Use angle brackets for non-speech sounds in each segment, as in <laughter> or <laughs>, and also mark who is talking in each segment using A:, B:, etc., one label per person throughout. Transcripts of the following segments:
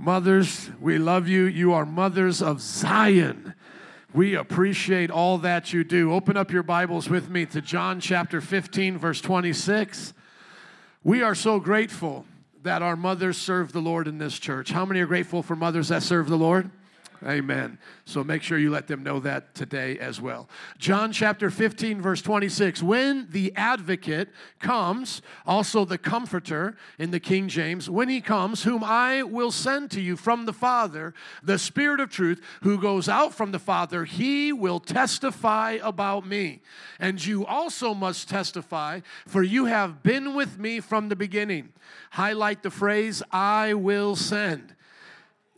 A: Mothers, we love you. You are mothers of Zion. We appreciate all that you do. Open up your Bibles with me to John chapter 15, verse 26. We are so grateful that our mothers serve the Lord in this church. How many are grateful for mothers that serve the Lord? Amen. So make sure you let them know that today as well. John chapter 15, verse 26. When the advocate comes, also the comforter in the King James, when he comes, whom I will send to you from the Father, the Spirit of truth, who goes out from the Father, he will testify about me. And you also must testify, for you have been with me from the beginning. Highlight the phrase, I will send.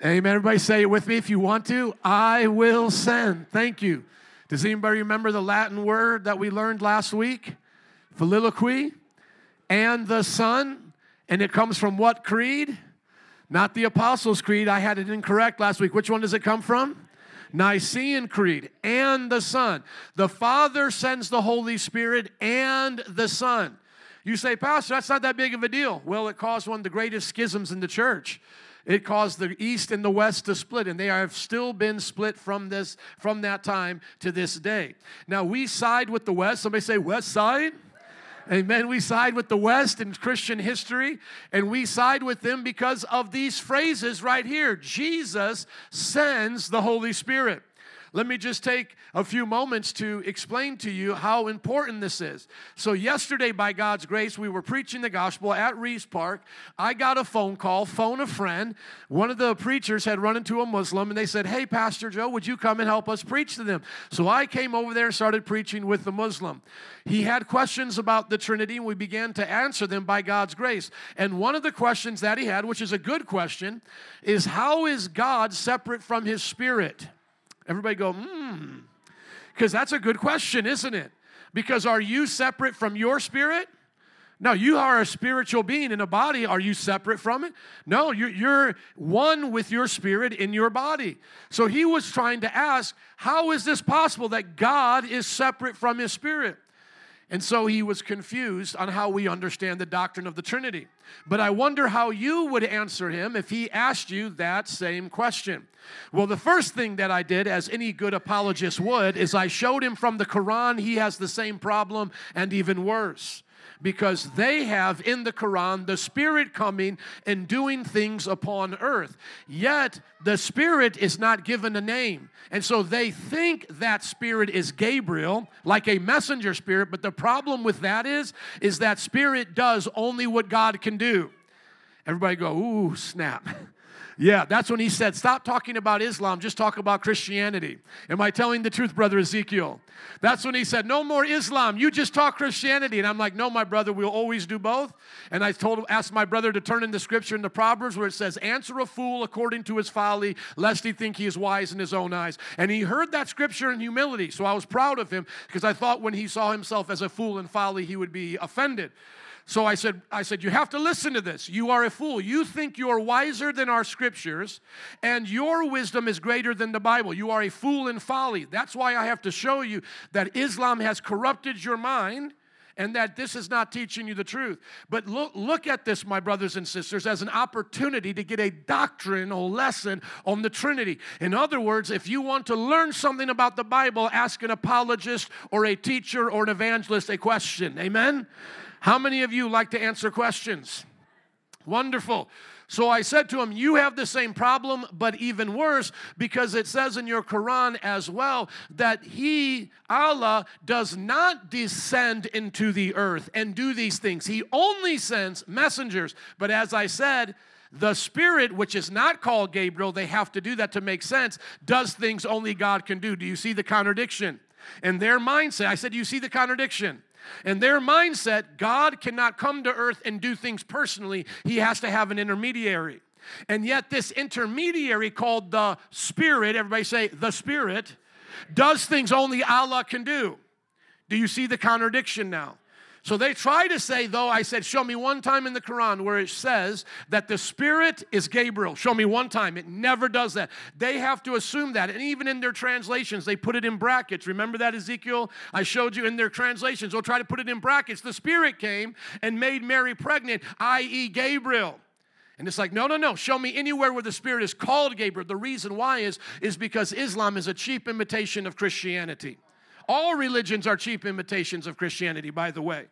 A: Amen. Everybody say it with me if you want to. I will send. Thank you. Does anybody remember the Latin word that we learned last week? Filioque and the Son. And it comes from what creed? Not the Apostles' Creed. I had it incorrect last week. Which one does it come from? Nicene Creed and the Son. The Father sends the Holy Spirit and the Son. You say, Pastor, that's not that big of a deal. Well, it caused one of the greatest schisms in the church. It caused the east and the west to split, and they have still been split from this from that time to this day. Now we side with the west. Somebody say west side. Amen. We side with the West in Christian history, and we side with them because of these phrases right here Jesus sends the Holy Spirit. Let me just take a few moments to explain to you how important this is. So, yesterday, by God's grace, we were preaching the gospel at Reese Park. I got a phone call, phone a friend. One of the preachers had run into a Muslim and they said, Hey, Pastor Joe, would you come and help us preach to them? So, I came over there and started preaching with the Muslim. He had questions about the Trinity, and we began to answer them by God's grace. And one of the questions that he had, which is a good question, is How is God separate from his spirit? Everybody go, hmm. Because that's a good question, isn't it? Because are you separate from your spirit? No, you are a spiritual being in a body. Are you separate from it? No, you're, you're, one with your spirit in your body. So he was trying to ask, how is this possible that God is separate from his spirit? And so he was confused on how we understand the doctrine of the Trinity. But I wonder how you would answer him if he asked you that same question. Well, the first thing that I did, as any good apologist would, is I showed him from the Quran he has the same problem and even worse because they have in the Quran the Spirit coming and doing things upon earth. Yet the Spirit is not given a name. And so they think that Spirit is Gabriel, like a messenger spirit, but the problem with that is, is that Spirit does only what God can do. Everybody go, ooh, snap. <laughs> Yeah, that's when he said, Stop talking about Islam, just talk about Christianity. Am I telling the truth, brother Ezekiel? That's when he said, No more Islam, you just talk Christianity. And I'm like, No, my brother, we'll always do both. And I told asked my brother to turn in the scripture in the Proverbs where it says, Answer a fool according to his folly, lest he think he is wise in his own eyes. And he heard that scripture in humility. So I was proud of him because I thought when he saw himself as a fool and folly, he would be offended. So I said, I said, you have to listen to this. You are a fool. You think you're wiser than our scriptures, and your wisdom is greater than the Bible. You are a fool in folly. That's why I have to show you that Islam has corrupted your mind and that this is not teaching you the truth. But look, look at this, my brothers and sisters, as an opportunity to get a doctrinal lesson on the Trinity. In other words, if you want to learn something about the Bible, ask an apologist or a teacher or an evangelist a question. Amen? How many of you like to answer questions? Wonderful. So I said to him, You have the same problem, but even worse, because it says in your Quran as well that He, Allah, does not descend into the earth and do these things. He only sends messengers. But as I said, the Spirit, which is not called Gabriel, they have to do that to make sense, does things only God can do. Do you see the contradiction? In their mindset, I said, You see the contradiction? In their mindset, God cannot come to earth and do things personally, He has to have an intermediary. And yet, this intermediary called the Spirit, everybody say the Spirit, does things only Allah can do. Do you see the contradiction now? So they try to say, though, I said, show me one time in the Quran where it says that the Spirit is Gabriel. Show me one time. It never does that. They have to assume that. And even in their translations, they put it in brackets. Remember that, Ezekiel? I showed you in their translations. They'll try to put it in brackets. The Spirit came and made Mary pregnant, i.e., Gabriel. And it's like, no, no, no. Show me anywhere where the Spirit is called Gabriel. The reason why is, is because Islam is a cheap imitation of Christianity. All religions are cheap imitations of Christianity, by the way.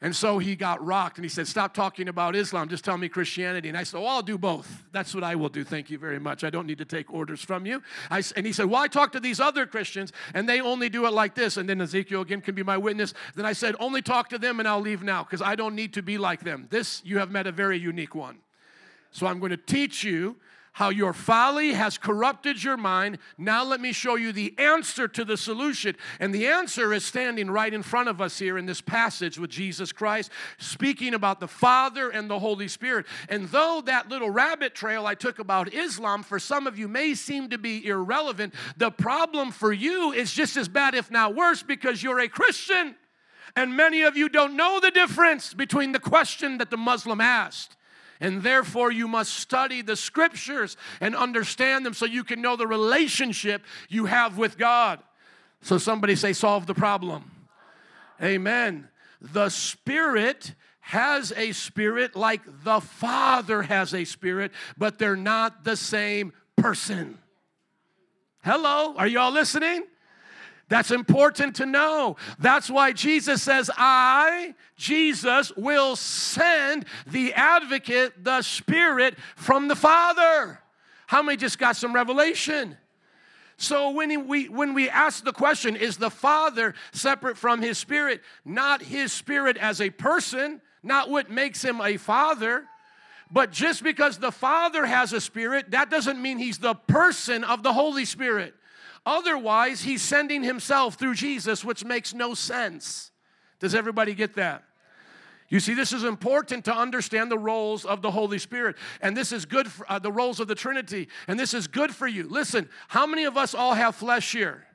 A: And so he got rocked and he said, Stop talking about Islam, just tell me Christianity. And I said, Well, I'll do both. That's what I will do. Thank you very much. I don't need to take orders from you. I, and he said, Well, I talked to these other Christians and they only do it like this. And then Ezekiel again can be my witness. Then I said, Only talk to them and I'll leave now because I don't need to be like them. This, you have met a very unique one. So I'm going to teach you how your folly has corrupted your mind. Now, let me show you the answer to the solution. And the answer is standing right in front of us here in this passage with Jesus Christ, speaking about the Father and the Holy Spirit. And though that little rabbit trail I took about Islam for some of you may seem to be irrelevant, the problem for you is just as bad, if not worse, because you're a Christian. And many of you don't know the difference between the question that the Muslim asked and therefore, you must study the scriptures and understand them so you can know the relationship you have with God. So, somebody say, solve the problem. Amen. The Spirit has a spirit like the Father has a spirit, but they're not the same person. Hello, are you all listening? That's important to know. That's why Jesus says, I, Jesus, will send the advocate, the Spirit from the Father. How many just got some revelation? So when we when we ask the question, is the Father separate from his spirit? Not his spirit as a person, not what makes him a father, but just because the Father has a spirit, that doesn't mean he's the person of the Holy Spirit. Otherwise, he's sending himself through Jesus, which makes no sense. Does everybody get that? You see, this is important to understand the roles of the Holy Spirit. And this is good for uh, the roles of the Trinity. And this is good for you. Listen, how many of us all have flesh here?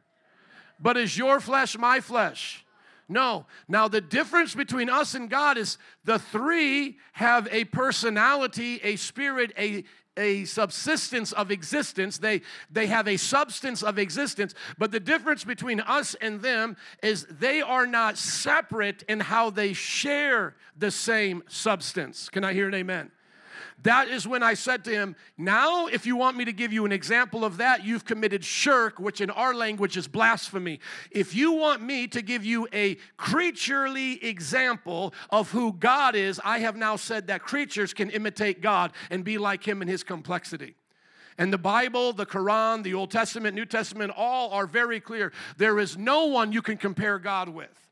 A: But is your flesh my flesh? No. Now, the difference between us and God is the three have a personality, a spirit, a, a subsistence of existence. They, they have a substance of existence. But the difference between us and them is they are not separate in how they share the same substance. Can I hear an amen? That is when I said to him, Now, if you want me to give you an example of that, you've committed shirk, which in our language is blasphemy. If you want me to give you a creaturely example of who God is, I have now said that creatures can imitate God and be like him in his complexity. And the Bible, the Quran, the Old Testament, New Testament, all are very clear. There is no one you can compare God with.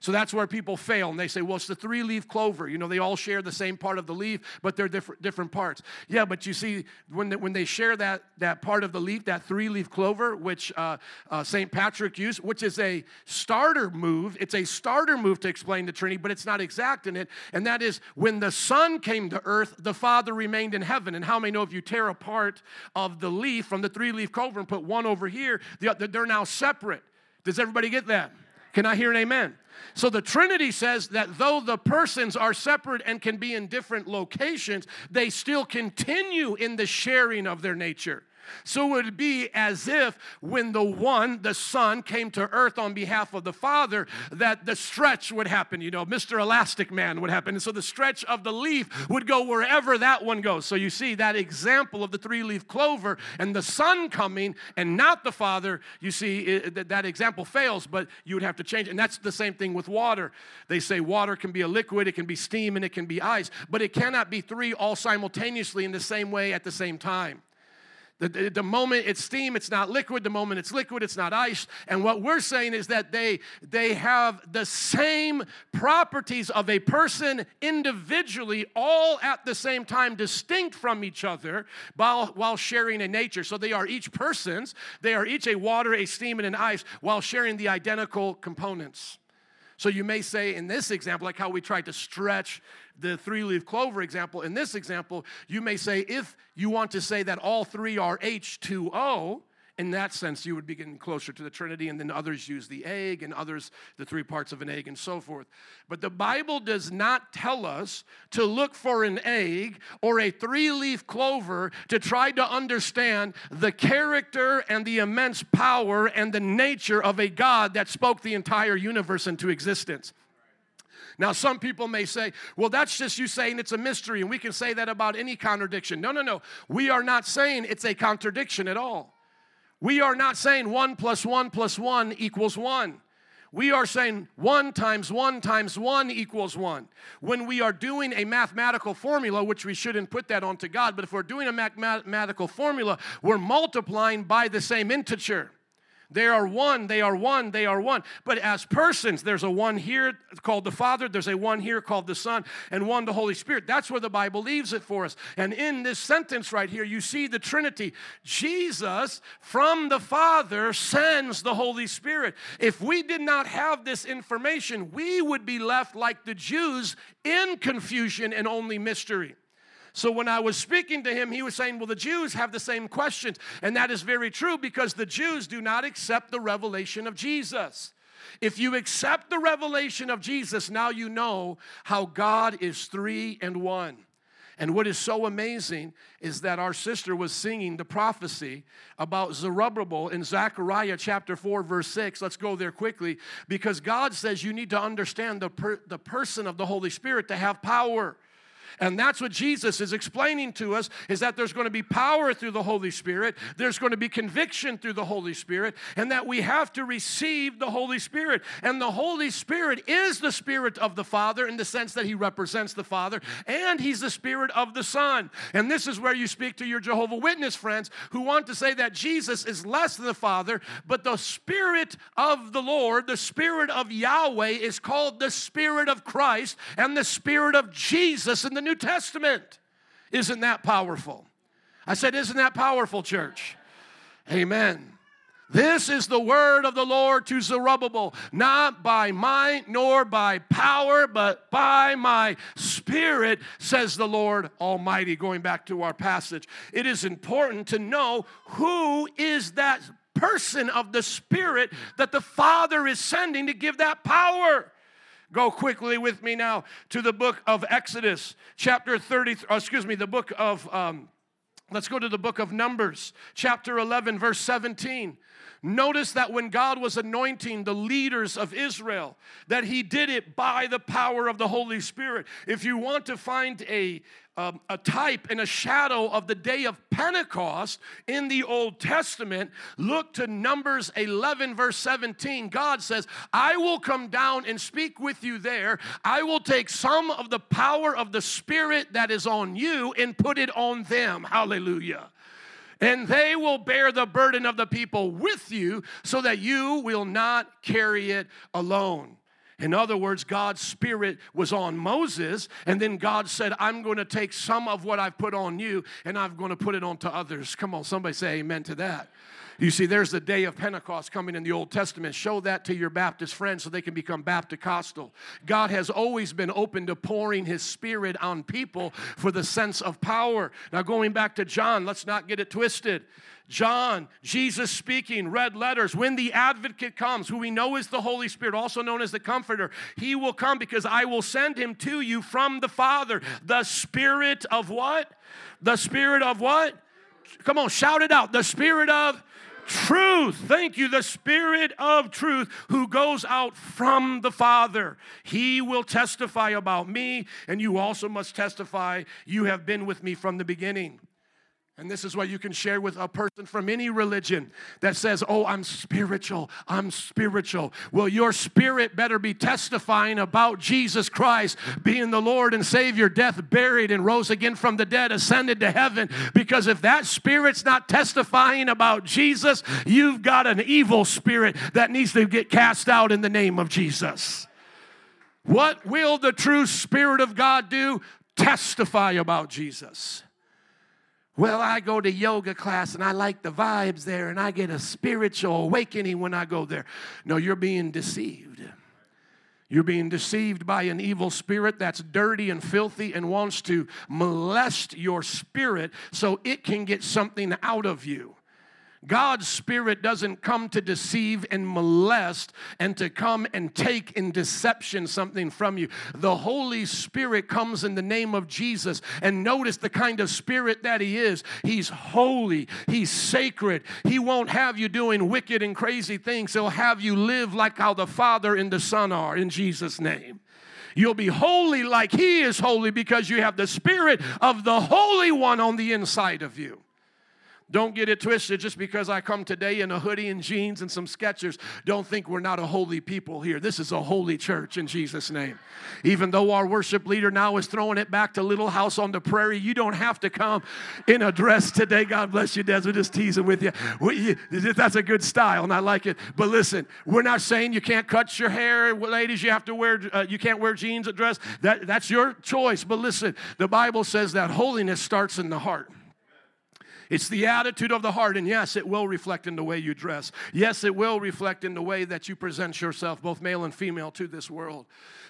A: So that's where people fail. And they say, well, it's the three leaf clover. You know, they all share the same part of the leaf, but they're different, different parts. Yeah, but you see, when they, when they share that, that part of the leaf, that three leaf clover, which uh, uh, St. Patrick used, which is a starter move, it's a starter move to explain the Trinity, but it's not exact in it. And that is when the Son came to earth, the Father remained in heaven. And how many know if you tear apart of the leaf from the three leaf clover and put one over here, they're now separate? Does everybody get that? Can I hear an amen? So the Trinity says that though the persons are separate and can be in different locations, they still continue in the sharing of their nature. So it would be as if when the one, the Son, came to earth on behalf of the Father, that the stretch would happen. You know, Mr. Elastic Man would happen. And so the stretch of the leaf would go wherever that one goes. So you see that example of the three leaf clover and the Son coming and not the Father, you see it, that example fails, but you would have to change. And that's the same thing with water. They say water can be a liquid, it can be steam, and it can be ice, but it cannot be three all simultaneously in the same way at the same time. The, the, the, moment it's steam, it's not liquid. The moment it's liquid, it's not ice. And what we're saying is that they, they have the same properties of a person individually, all at the same time, distinct from each other, while, while sharing a nature. So they are each persons, they are each a water, a steam, and an ice, while sharing the identical components. So you may say in this example, like how we tried to stretch the three leaf clover example, in this example, you may say if you want to say that all three are H2O, in that sense, you would be getting closer to the Trinity, and then others use the egg, and others the three parts of an egg, and so forth. But the Bible does not tell us to look for an egg or a three leaf clover to try to understand the character and the immense power and the nature of a God that spoke the entire universe into existence. Now, some people may say, well, that's just you saying it's a mystery, and we can say that about any contradiction. No, no, no. We are not saying it's a contradiction at all. We are not saying one plus one plus one equals one. We are saying one times one times one equals one. When we are doing a mathematical formula, which we shouldn't put that onto God, but if we're doing a mathematical formula, we're multiplying by the same integer. They are one, they are one, they are one. But as persons, there's a one here called the Father, there's a one here called the Son, and one the Holy Spirit. That's where the Bible leaves it for us. And in this sentence right here, you see the Trinity. Jesus from the Father sends the Holy Spirit. If we did not have this information, we would be left like the Jews in confusion and only mystery. So when I was speaking to him, he was saying, Well, the Jews have the same questions. And that is very true because the Jews do not accept the revelation of Jesus. If you accept the revelation of Jesus, now you know how God is three and one. And what is so amazing is that our sister was singing the prophecy about Zerubbabel in Zechariah chapter 4, verse 6. Let's go there quickly because God says you need to understand the, per, the person of the Holy Spirit to have power. And that's what Jesus is explaining to us is that there's going to be power through the Holy Spirit, there's going to be conviction through the Holy Spirit, and that we have to receive the Holy Spirit. And the Holy Spirit is the Spirit of the Father in the sense that He represents the Father, and He's the Spirit of the Son. And this is where you speak to your Jehovah Witness friends who want to say that Jesus is less than the Father, but the Spirit of the Lord, the Spirit of Yahweh, is called the Spirit of Christ and the Spirit of Jesus in the New Testament. Isn't that powerful? I said, Isn't that powerful, church? Amen. This is the word of the Lord to Zerubbabel, not by might nor by power, but by my spirit, says the Lord Almighty. Going back to our passage, it is important to know who is that person of the Spirit that the Father is sending to give that power. Go quickly with me now to the book of Exodus, chapter 30, uh, excuse me, the book of, um, let's go to the book of Numbers, chapter 11, verse 17. Notice that when God was anointing the leaders of Israel, that he did it by the power of the Holy Spirit. If you want to find a, um, a type and a shadow of the day of Pentecost in the Old Testament, look to Numbers 11, verse 17. God says, I will come down and speak with you there. I will take some of the power of the Spirit that is on you and put it on them. Hallelujah and they will bear the burden of the people with you so that you will not carry it alone. In other words, God's Spirit was on Moses, and then God said, I'm going to take some of what I've put on you and I'm going to put it onto others. Come on, somebody say amen to that. You see, there's the day of Pentecost coming in the Old Testament. Show that to your Baptist friends so they can become Baptist-costal. God has always been open to pouring His Spirit on people for the sense of power. Now, going back to John, let's not get it twisted. John, Jesus speaking, red letters. When the advocate comes, who we know is the Holy Spirit, also known as the Comforter, he will come because I will send him to you from the Father. The Spirit of what? The Spirit of what? Come on, shout it out. The Spirit of truth. Thank you. The Spirit of truth who goes out from the Father. He will testify about me, and you also must testify you have been with me from the beginning. And this is what you can share with a person from any religion that says, Oh, I'm spiritual, I'm spiritual. Well, your spirit better be testifying about Jesus Christ being the Lord and Savior, death, buried, and rose again from the dead, ascended to heaven. Because if that spirit's not testifying about Jesus, you've got an evil spirit that needs to get cast out in the name of Jesus. What will the true Spirit of God do? Testify about Jesus. Well, I go to yoga class and I like the vibes there and I get a spiritual awakening when I go there. No, you're being deceived. You're being deceived by an evil spirit that's dirty and filthy and wants to molest your spirit so it can get something out of you. God's Spirit doesn't come to deceive and molest and to come and take in deception something from you. The Holy Spirit comes in the name of Jesus. And notice the kind of Spirit that He is. He's holy, He's sacred. He won't have you doing wicked and crazy things, He'll have you live like how the Father and the Son are in Jesus' name. You'll be holy like He is holy because you have the Spirit of the Holy One on the inside of you. Don't get it twisted just because I come today in a hoodie and jeans and some Skechers. Don't think we're not a holy people here. This is a holy church in Jesus' name. Even though our worship leader now is throwing it back to Little House on the Prairie, you don't have to come in a dress today. God bless you, Des. We're just teasing with you. That's a good style, and I like it. But listen, we're not saying you can't cut your hair, ladies. You have to wear. Uh, you can't wear jeans or dress. That that's your choice. But listen, the Bible says that holiness starts in the heart. It's the attitude of the heart. And yes, it will reflect in the way you dress. Yes, it will reflect in the way that you present yourself, both male and female, to this world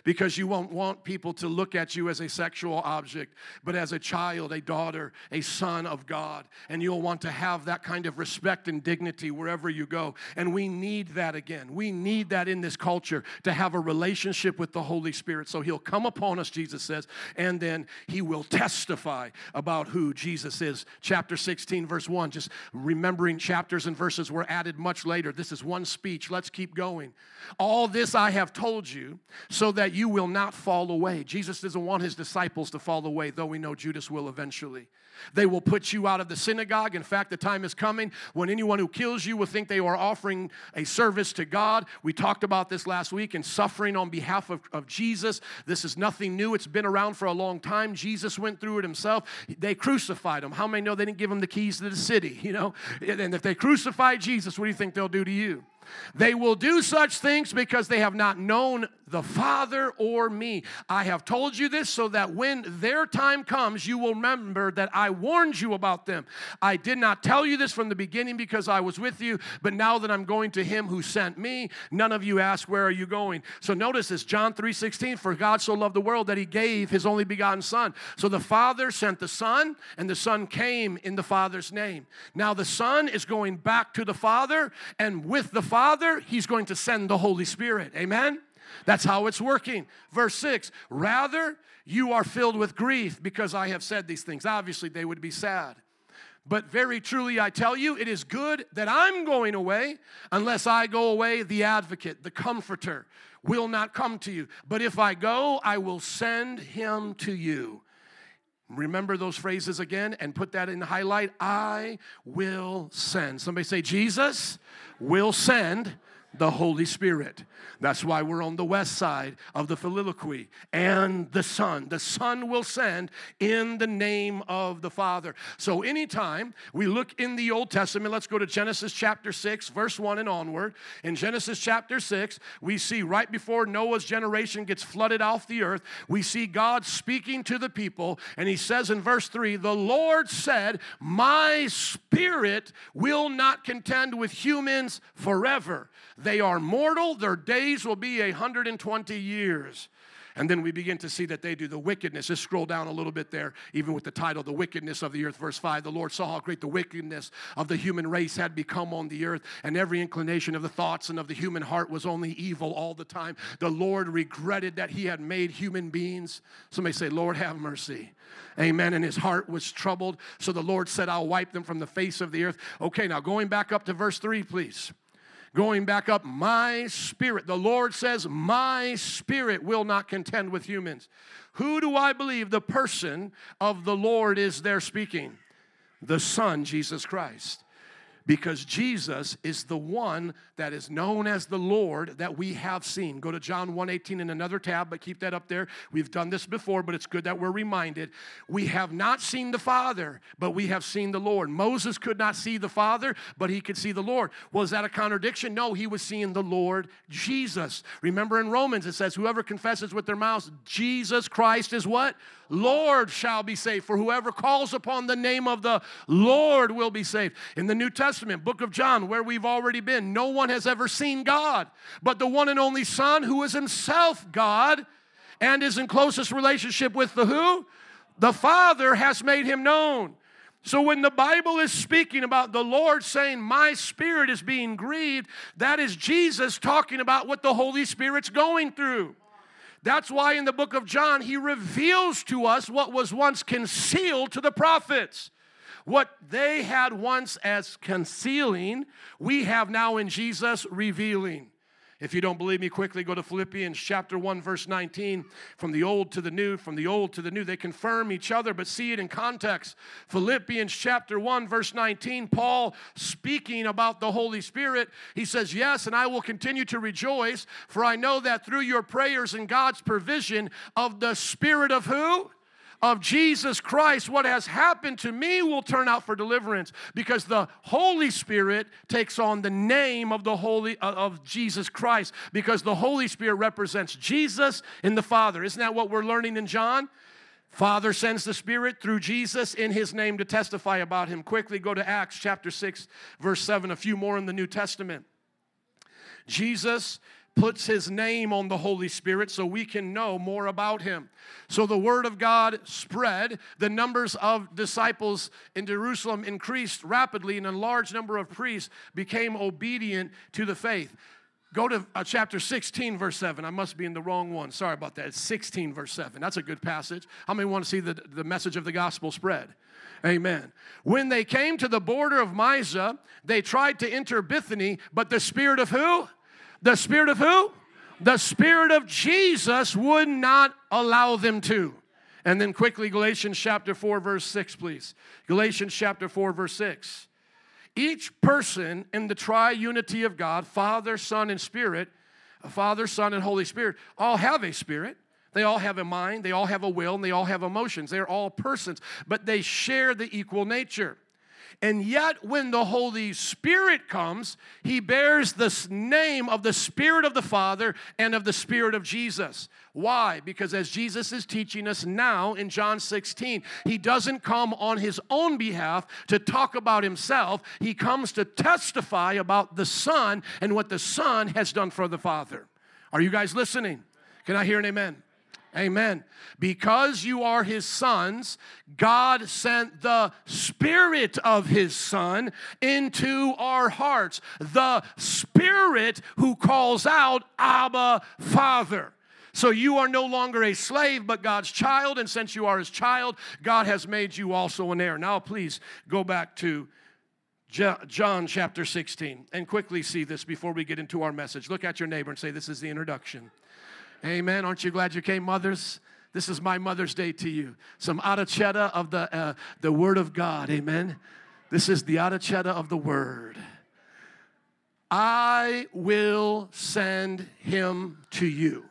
A: because you won't want people to look at you as a sexual object, but as a child, a daughter, a son of God. And you'll want to have that kind of respect and dignity wherever you go. And we need that again. We need that in this culture to have a relationship with the Holy Spirit. So he'll come upon us, Jesus says, and then he will testify about who Jesus is. Chapter 16, verse 1, just remembering chapters and verses were added much later. This is one speech. Let's keep going. All this I have told you so that you will not fall away. Jesus doesn't want his disciples to fall away, though we know Judas will eventually. They will put you out of the synagogue. In fact, the time is coming when anyone who kills you will think they are offering a service to God. We talked about this last week and suffering on behalf of, of Jesus. This is nothing new, it's been around for a long time. Jesus went through it himself. They crucified him. How many know they didn't give him the keys to the city? You know, and if they crucify Jesus, what do you think they'll do to you? They will do such things because they have not known the Father or me. I have told you this so that when their time comes, you will remember that I warned you about them. I did not tell you this from the beginning because I was with you, but now that I'm going to him who sent me, none of you ask, Where are you going? So notice this John 3 16, for God so loved the world that he gave his only begotten Son. So the Father sent the Son, and the Son came in the Father's name. Now the Son is going back to the Father, and with the Father, he's going to send the Holy Spirit. Amen? That's how it's working. Verse 6 Rather, you are filled with grief because I have said these things. Obviously, they would be sad. But very truly, I tell you, it is good that I'm going away. Unless I go away, the advocate, the comforter, will not come to you. But if I go, I will send him to you. Remember those phrases again and put that in the highlight. I will send. Somebody say, Jesus will send the Holy Spirit. That's why we're on the west side of the Filioque and the Son. The Son will send in the name of the Father. So, anytime we look in the Old Testament, let's go to Genesis chapter 6, verse 1 and onward. In Genesis chapter 6, we see right before Noah's generation gets flooded off the earth, we see God speaking to the people, and he says in verse 3 The Lord said, My spirit will not contend with humans forever. Are mortal, their days will be 120 years. And then we begin to see that they do the wickedness. Just scroll down a little bit there, even with the title, The Wickedness of the Earth, verse 5. The Lord saw how great the wickedness of the human race had become on the earth, and every inclination of the thoughts and of the human heart was only evil all the time. The Lord regretted that he had made human beings. Somebody say, Lord, have mercy. Amen. And his heart was troubled. So the Lord said, I'll wipe them from the face of the earth. Okay, now going back up to verse 3, please. Going back up, my spirit, the Lord says, my spirit will not contend with humans. Who do I believe the person of the Lord is there speaking? The Son, Jesus Christ because Jesus is the one that is known as the Lord that we have seen. Go to John 1:18 in another tab, but keep that up there. We've done this before, but it's good that we're reminded. We have not seen the Father, but we have seen the Lord. Moses could not see the Father, but he could see the Lord. Was that a contradiction? No, he was seeing the Lord Jesus. Remember in Romans it says whoever confesses with their mouths Jesus Christ is what? Lord shall be saved. For whoever calls upon the name of the Lord will be saved. In the New Testament, book of John, where we've already been, no one has ever seen God, but the one and only Son, who is himself God and is in closest relationship with the who? The Father has made him known. So when the Bible is speaking about the Lord saying, My spirit is being grieved, that is Jesus talking about what the Holy Spirit's going through. That's why in the book of John, he reveals to us what was once concealed to the prophets. What they had once as concealing, we have now in Jesus revealing. If you don't believe me, quickly go to Philippians chapter 1, verse 19. From the old to the new, from the old to the new. They confirm each other, but see it in context. Philippians chapter 1, verse 19, Paul speaking about the Holy Spirit, he says, Yes, and I will continue to rejoice, for I know that through your prayers and God's provision of the Spirit of who? Of Jesus Christ, what has happened to me will turn out for deliverance because the Holy Spirit takes on the name of the Holy uh, of Jesus Christ because the Holy Spirit represents Jesus in the Father. Isn't that what we're learning in John? Father sends the Spirit through Jesus in His name to testify about Him. Quickly go to Acts chapter 6, verse 7, a few more in the New Testament. Jesus puts his name on the Holy Spirit so we can know more about him. So the word of God spread, the numbers of disciples in Jerusalem increased rapidly, and a large number of priests became obedient to the faith. Go to uh, chapter 16, verse 7. I must be in the wrong one. Sorry about that. It's 16, verse 7. That's a good passage. How many want to see the, the message of the gospel spread? Amen. When they came to the border of Mysia, they tried to enter Bithynia, but the spirit of who? The Spirit of who? The Spirit of Jesus would not allow them to. And then quickly, Galatians chapter 4, verse 6, please. Galatians chapter 4, verse 6. Each person in the triunity of God, Father, Son, and Spirit, uh, Father, Son, and Holy Spirit, all have a spirit. They all have a mind, they all have a will, and they all have emotions. They're all persons, but they share the equal nature. And yet, when the Holy Spirit comes, he bears the name of the Spirit of the Father and of the Spirit of Jesus. Why? Because as Jesus is teaching us now in John 16, he doesn't come on his own behalf to talk about himself. He comes to testify about the Son and what the Son has done for the Father. Are you guys listening? Can I hear an amen? Amen. Because you are his sons, God sent the spirit of his son into our hearts. The spirit who calls out, Abba, Father. So you are no longer a slave, but God's child. And since you are his child, God has made you also an heir. Now, please go back to John chapter 16 and quickly see this before we get into our message. Look at your neighbor and say, This is the introduction. Amen. Aren't you glad you came, mothers? This is my Mother's Day to you. Some arrachetta of the, uh, the Word of God. Amen. This is the arrachetta of the Word. I will send him to you.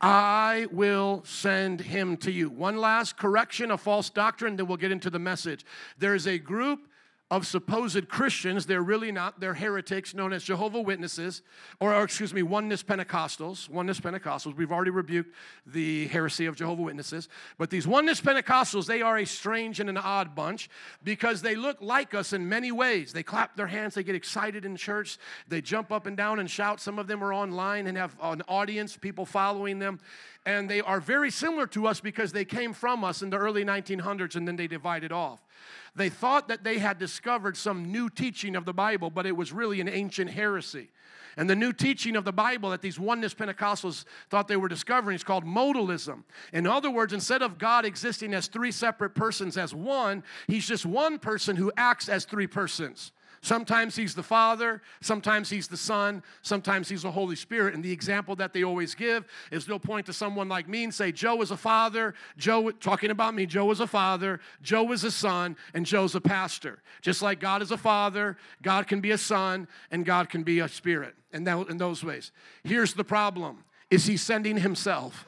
A: I will send him to you. One last correction of false doctrine, then we'll get into the message. There's a group of supposed Christians, they're really not, they're heretics known as Jehovah Witnesses, or, or, excuse me, Oneness Pentecostals. Oneness Pentecostals. We've already rebuked the heresy of Jehovah Witnesses. But these Oneness Pentecostals, they are a strange and an odd bunch because they look like us in many ways. They clap their hands, they get excited in church, they jump up and down and shout. Some of them are online and have an audience, people following them. And they are very similar to us because they came from us in the early 1900s and then they divided off. They thought that they had discovered some new teaching of the Bible, but it was really an ancient heresy. And the new teaching of the Bible that these oneness Pentecostals thought they were discovering is called modalism. In other words, instead of God existing as three separate persons as one, he's just one person who acts as three persons. Sometimes he's the Father, sometimes he's the Son, sometimes he's the Holy Spirit. And the example that they always give is they'll point to someone like me and say, Joe is a father, Joe, talking about me, Joe is a father, Joe is a son, and Joe's a pastor. Just like God is a father, God can be a son, and God can be a spirit. And that, in those ways. Here's the problem is he sending himself?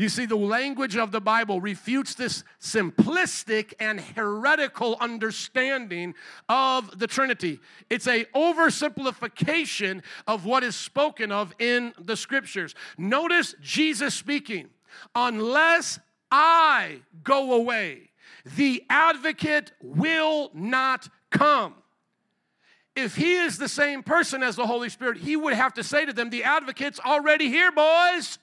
A: You see, the language of the Bible refutes this simplistic and heretical understanding of the Trinity. It's a oversimplification of what is spoken of in the scriptures. Notice Jesus speaking, unless I go away, the advocate will not come. If he is the same person as the Holy Spirit, he would have to say to them, The advocate's already here, boys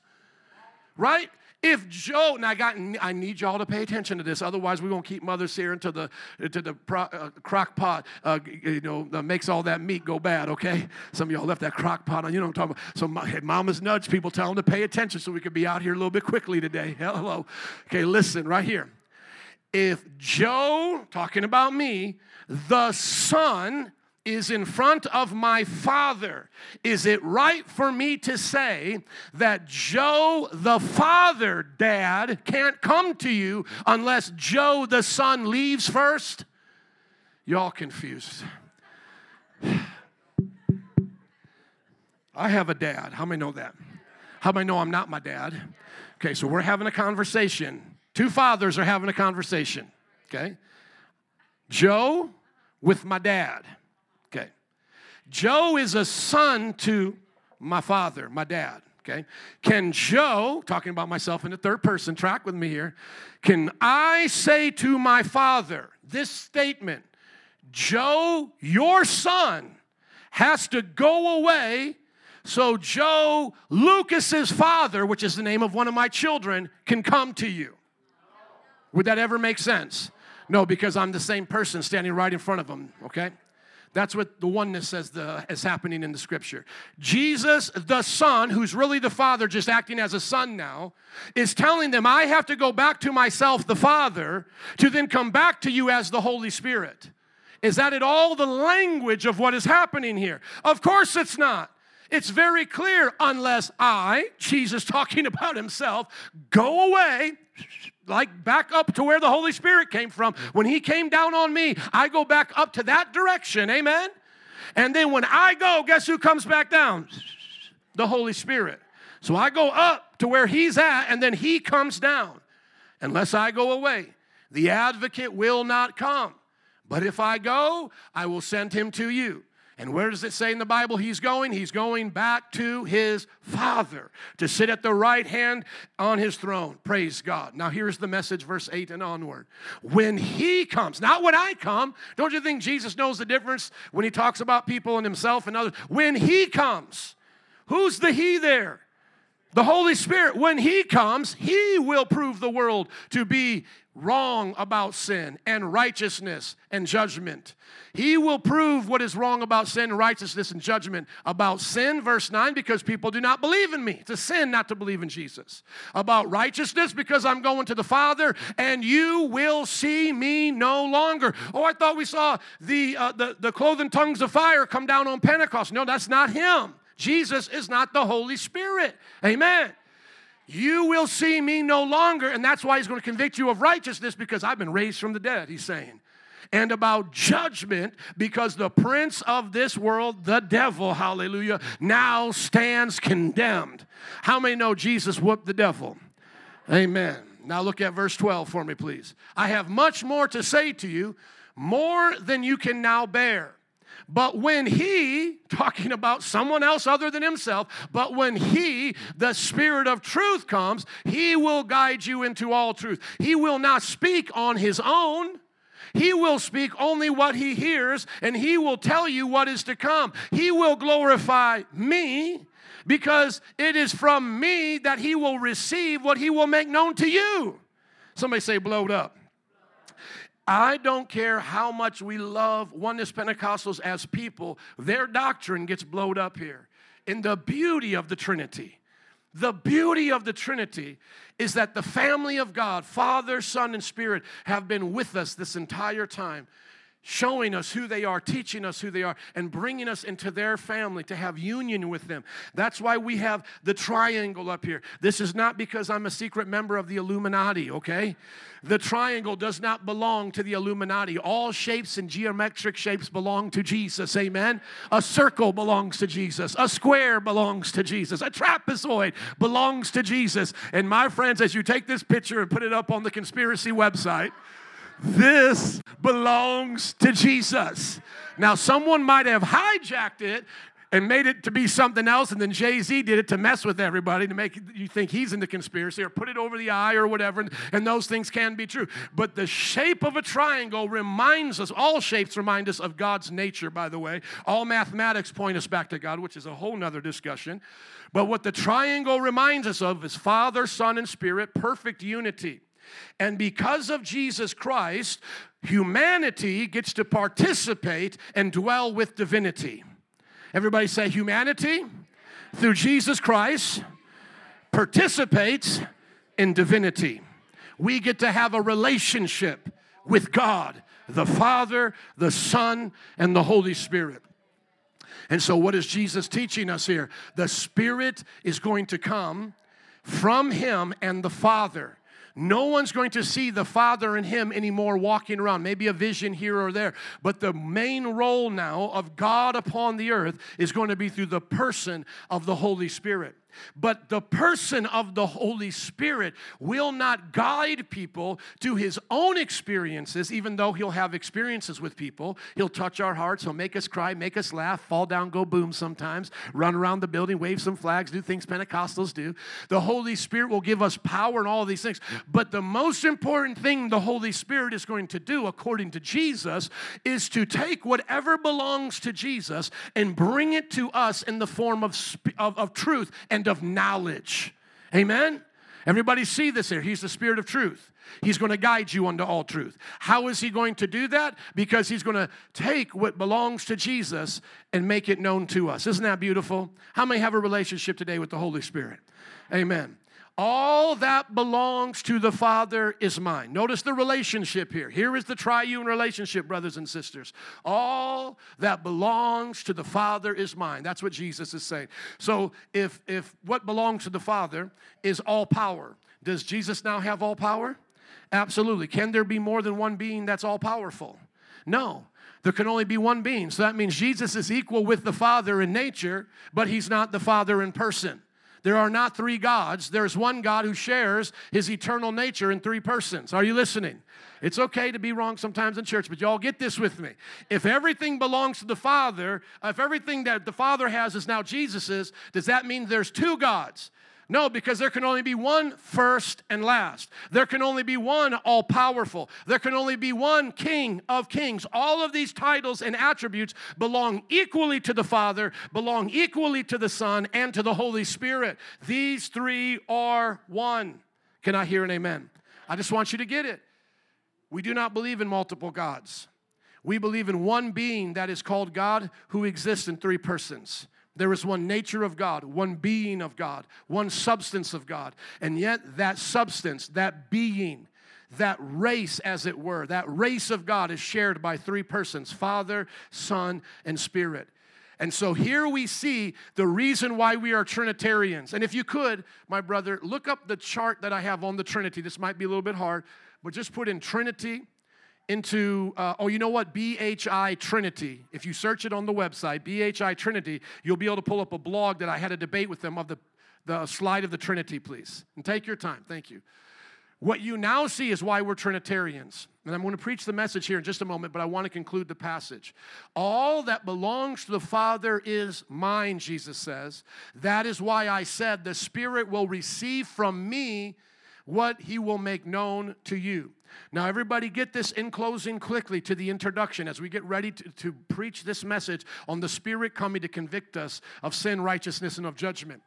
A: right? If Joe, and I got, I need y'all to pay attention to this, otherwise we won't keep mothers here into the into the pro, uh, crock pot, uh, you know, uh, makes all that meat go bad. Okay, some of y'all left that crock pot on. You know what I'm talking about. So my, mamas nudge people, tell them to pay attention so we can be out here a little bit quickly today. <laughs> Hello. Okay, listen right here. If Joe, talking about me, the son is in front of my father, is it right for me to say that Joe the father, dad, can't come to you unless Joe the son leaves first? Y'all confused. <sighs> I have a dad. How many know that? How many know I'm not my dad? Okay, so we're having a conversation. Two fathers are having a conversation. Okay? Joe with my dad. Joe is a son to my father, my dad. Okay. Can Joe, talking about myself in the third person, track with me here, can I say to my father this statement Joe, your son, has to go away so Joe, Lucas's father, which is the name of one of my children, can come to you? Would that ever make sense? No, because I'm the same person standing right in front of him, okay? That's what the oneness says the, is happening in the scripture. Jesus, the Son, who's really the Father, just acting as a Son now, is telling them, I have to go back to myself, the Father, to then come back to you as the Holy Spirit. Is that at all the language of what is happening here? Of course it's not. It's very clear, unless I, Jesus talking <laughs> about himself, go away like back up to where the Holy Spirit came from. When He came down on me, I go back up to that direction. Amen. And then when I go, guess who comes back down? The Holy Spirit. So I go up to where He's at, and then He comes down. Unless I go away, the advocate will not come. But if I go, I will send him to you. And where does it say in the Bible he's going? He's going back to his Father to sit at the right hand on his throne. Praise God. Now, here's the message, verse 8 and onward. When he comes, not when I come, don't you think Jesus knows the difference when he talks about people and himself and others? When he comes, who's the he there? The Holy Spirit, when He comes, He will prove the world to be wrong about sin and righteousness and judgment. He will prove what is wrong about sin, righteousness, and judgment. About sin, verse 9, because people do not believe in me. It's a sin not to believe in Jesus. About righteousness, because I'm going to the Father, and you will see me no longer. Oh, I thought we saw the, uh, the, the clothing tongues of fire come down on Pentecost. No, that's not Him. Jesus is not the Holy Spirit. Amen. You will see me no longer, and that's why he's going to convict you of righteousness because I've been raised from the dead, he's saying. And about judgment because the prince of this world, the devil, hallelujah, now stands condemned. How many know Jesus whooped the devil? Amen. Now look at verse 12 for me, please. I have much more to say to you, more than you can now bear. But when he, talking about someone else other than himself, but when he, the Spirit of truth, comes, he will guide you into all truth. He will not speak on his own. He will speak only what he hears, and he will tell you what is to come. He will glorify me because it is from me that he will receive what he will make known to you. Somebody say, blowed up. I don't care how much we love Oneness Pentecostals as people, their doctrine gets blowed up here. In the beauty of the Trinity, the beauty of the Trinity is that the family of God, Father, Son, and Spirit, have been with us this entire time showing us who they are, teaching us who they are, and bringing us into their family to have union with them. That's why we have the triangle up here. This is not because I'm a secret member of the Illuminati, okay? The triangle does not belong to the Illuminati. All shapes and geometric shapes belong to Jesus, amen? A circle belongs to Jesus, a square belongs to Jesus, a trapezoid belongs to Jesus. And my friends, as you take this picture and put it up on the conspiracy website, this belongs to Jesus. Now, someone might have hijacked it and made it to be something else, and then Jay Z did it to mess with everybody to make you think he's in the conspiracy or put it over the eye or whatever, and, and those things can be true. But the shape of a triangle reminds us, all shapes remind us of God's nature, by the way. All mathematics point us back to God, which is a whole nother discussion. But what the triangle reminds us of is Father, Son, and Spirit, perfect unity. And because of Jesus Christ, humanity gets to participate and dwell with divinity. Everybody say, humanity through Jesus Christ participates in divinity. We get to have a relationship with God, the Father, the Son, and the Holy Spirit. And so, what is Jesus teaching us here? The Spirit is going to come from Him and the Father. No one's going to see the Father and him anymore walking around, maybe a vision here or there. But the main role now of God upon the earth is going to be through the person of the Holy Spirit. But the person of the Holy Spirit will not guide people to his own experiences, even though he'll have experiences with people. He'll touch our hearts, he'll make us cry, make us laugh, fall down, go boom sometimes, run around the building, wave some flags, do things Pentecostals do. The Holy Spirit will give us power and all these things. But the most important thing the Holy Spirit is going to do, according to Jesus, is to take whatever belongs to Jesus and bring it to us in the form of, of, of truth and of knowledge. Amen? Everybody see this here. He's the Spirit of truth. He's going to guide you unto all truth. How is he going to do that? Because he's going to take what belongs to Jesus and make it known to us. Isn't that beautiful? How many have a relationship today with the Holy Spirit? Amen. All that belongs to the Father is mine. Notice the relationship here. Here is the triune relationship, brothers and sisters. All that belongs to the Father is mine. That's what Jesus is saying. So if if what belongs to the Father is all power, does Jesus now have all power? Absolutely. Can there be more than one being that's all powerful? No. There can only be one being. So that means Jesus is equal with the Father in nature, but he's not the Father in person. There are not three gods. There's one God who shares his eternal nature in three persons. Are you listening? It's okay to be wrong sometimes in church, but y'all get this with me. If everything belongs to the Father, if everything that the Father has is now Jesus's, does that mean there's two gods? No, because there can only be one first and last. There can only be one all powerful. There can only be one king of kings. All of these titles and attributes belong equally to the Father, belong equally to the Son, and to the Holy Spirit. These three are one. Can I hear an amen? I just want you to get it. We do not believe in multiple gods. We believe in one being that is called God who exists in three persons. There is one nature of God, one being of God, one substance of God. And yet, that substance, that being, that race, as it were, that race of God is shared by three persons Father, Son, and Spirit. And so here we see the reason why we are Trinitarians. And if you could, my brother, look up the chart that I have on the Trinity. This might be a little bit hard, but just put in Trinity into, uh, oh, you know what? BHI Trinity. If you search it on the website, BHI Trinity, you'll be able to pull up a blog that I had a debate with them of the, the slide of the Trinity, please. And take your time. Thank you. What you now see is why we're Trinitarians. And I'm going to preach the message here in just a moment, but I want to conclude the passage. All that belongs to the Father is mine, Jesus says. That is why I said, The Spirit will receive from me what he will make known to you. Now, everybody, get this in closing quickly to the introduction as we get ready to, to preach this message on the Spirit coming to convict us of sin, righteousness, and of judgment.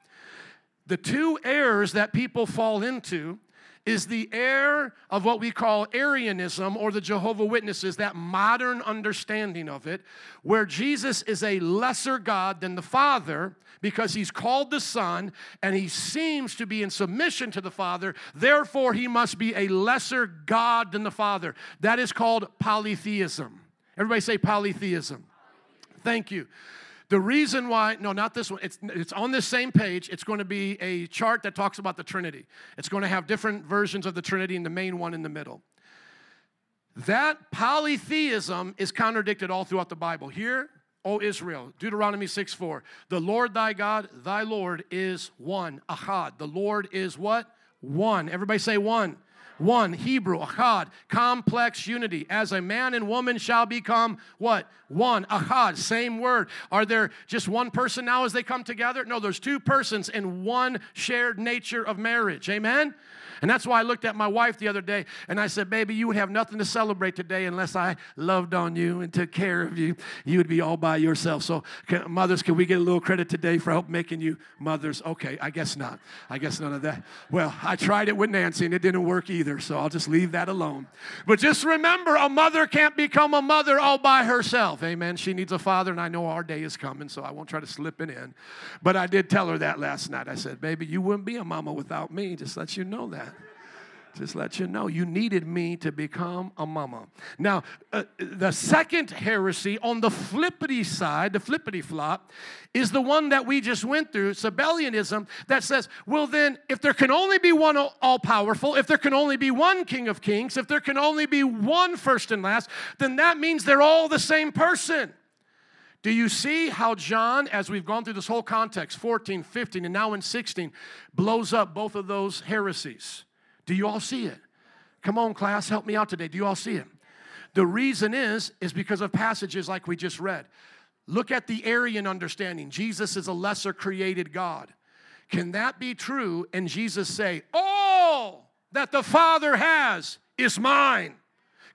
A: The two errors that people fall into is the heir of what we call Arianism or the Jehovah Witnesses, that modern understanding of it, where Jesus is a lesser God than the Father because he's called the Son and he seems to be in submission to the Father. Therefore, he must be a lesser God than the Father. That is called polytheism. Everybody say polytheism. Thank you. The reason why, no, not this one, it's, it's on this same page. It's going to be a chart that talks about the Trinity. It's going to have different versions of the Trinity and the main one in the middle. That polytheism is contradicted all throughout the Bible. Hear, O Israel, Deuteronomy 6 4. The Lord thy God, thy Lord is one. Ahad. The Lord is what? One. Everybody say one one, Hebrew, achad, complex unity. As a man and woman shall become what? One, achad, same word. Are there just one person now as they come together? No, there's two persons in one shared nature of marriage. Amen? And that's why I looked at my wife the other day and I said, Baby, you would have nothing to celebrate today unless I loved on you and took care of you. You would be all by yourself. So, can, mothers, can we get a little credit today for help making you mothers? Okay, I guess not. I guess none of that. Well, I tried it with Nancy and it didn't work either, so I'll just leave that alone. But just remember, a mother can't become a mother all by herself. Amen. She needs a father, and I know our day is coming, so I won't try to slip it in. But I did tell her that last night. I said, Baby, you wouldn't be a mama without me. Just let you know that. Just let you know, you needed me to become a mama. Now, uh, the second heresy on the flippity side, the flippity flop, is the one that we just went through, Sabellianism, that says, well, then, if there can only be one all powerful, if there can only be one King of Kings, if there can only be one first and last, then that means they're all the same person. Do you see how John, as we've gone through this whole context, 14, 15, and now in 16, blows up both of those heresies? Do you all see it? Come on, class, help me out today. Do you all see it? The reason is, is because of passages like we just read. Look at the Arian understanding. Jesus is a lesser created God. Can that be true? And Jesus say, All that the Father has is mine.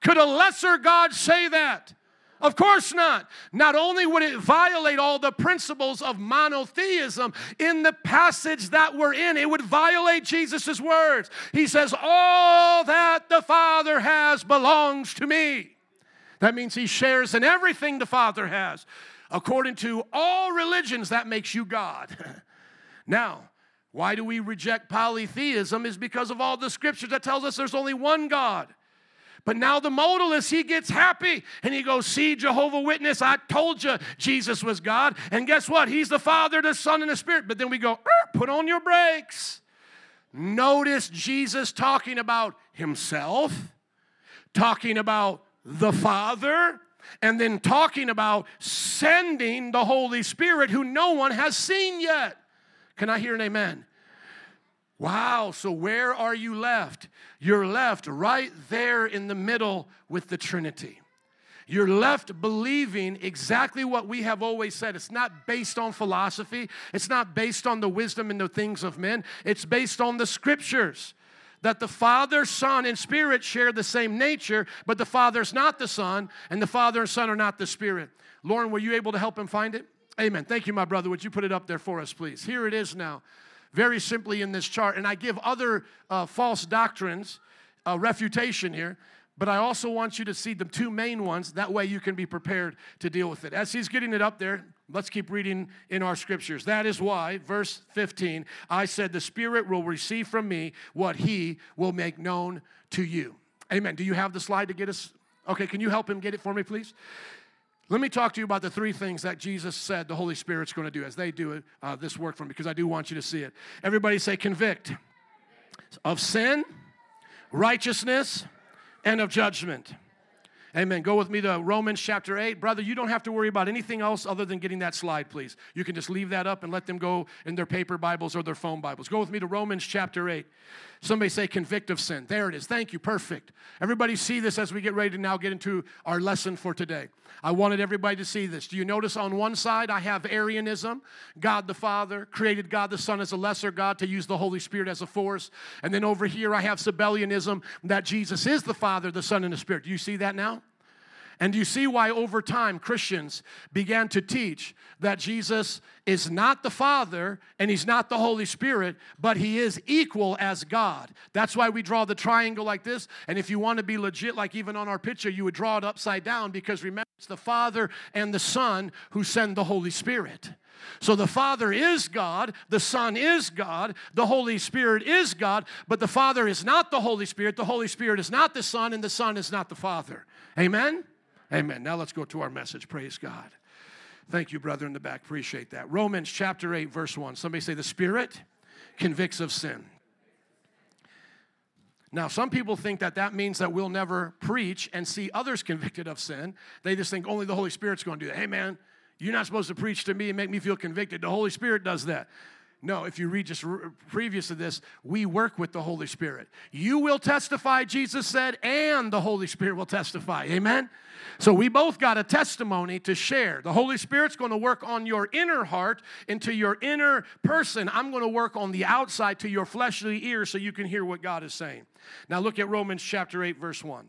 A: Could a lesser God say that? Of course not. Not only would it violate all the principles of monotheism in the passage that we're in, it would violate Jesus' words. He says, All that the Father has belongs to me. That means he shares in everything the Father has. According to all religions, that makes you God. <laughs> now, why do we reject polytheism? Is because of all the scriptures that tells us there's only one God. But now the modalist, he gets happy and he goes, See, Jehovah Witness, I told you Jesus was God. And guess what? He's the Father, the Son, and the Spirit. But then we go, er, Put on your brakes. Notice Jesus talking about himself, talking about the Father, and then talking about sending the Holy Spirit who no one has seen yet. Can I hear an amen? Wow, so where are you left? You're left right there in the middle with the Trinity. You're left believing exactly what we have always said. It's not based on philosophy, it's not based on the wisdom and the things of men, it's based on the scriptures. That the Father, Son, and Spirit share the same nature, but the Father's not the Son, and the Father and Son are not the Spirit. Lauren, were you able to help him find it? Amen. Thank you, my brother. Would you put it up there for us, please? Here it is now very simply in this chart. And I give other uh, false doctrines uh, refutation here, but I also want you to see the two main ones. That way you can be prepared to deal with it. As he's getting it up there, let's keep reading in our scriptures. That is why, verse 15, I said, The Spirit will receive from me what he will make known to you. Amen. Do you have the slide to get us? Okay, can you help him get it for me, please? Let me talk to you about the three things that Jesus said the Holy Spirit's going to do as they do uh, this work for me, because I do want you to see it. Everybody say convict of sin, righteousness, and of judgment. Amen. Go with me to Romans chapter 8. Brother, you don't have to worry about anything else other than getting that slide, please. You can just leave that up and let them go in their paper Bibles or their phone Bibles. Go with me to Romans chapter 8. Somebody say convict of sin. There it is. Thank you. Perfect. Everybody see this as we get ready to now get into our lesson for today. I wanted everybody to see this. Do you notice on one side I have Arianism, God the Father created God the Son as a lesser God to use the Holy Spirit as a force. And then over here I have Sabellianism that Jesus is the Father, the Son, and the Spirit. Do you see that now? And you see why over time Christians began to teach that Jesus is not the Father and He's not the Holy Spirit, but He is equal as God. That's why we draw the triangle like this. And if you want to be legit, like even on our picture, you would draw it upside down because remember, it's the Father and the Son who send the Holy Spirit. So the Father is God, the Son is God, the Holy Spirit is God, but the Father is not the Holy Spirit, the Holy Spirit is not the Son, and the Son is not the Father. Amen? Amen. Now let's go to our message. Praise God. Thank you, brother in the back. Appreciate that. Romans chapter 8, verse 1. Somebody say, The Spirit convicts of sin. Now, some people think that that means that we'll never preach and see others convicted of sin. They just think only the Holy Spirit's going to do that. Hey, man, you're not supposed to preach to me and make me feel convicted. The Holy Spirit does that. No, if you read just re- previous to this, we work with the Holy Spirit. You will testify, Jesus said, and the Holy Spirit will testify. Amen? So we both got a testimony to share. The Holy Spirit's going to work on your inner heart into your inner person. I'm going to work on the outside to your fleshly ear so you can hear what God is saying. Now look at Romans chapter 8, verse 1.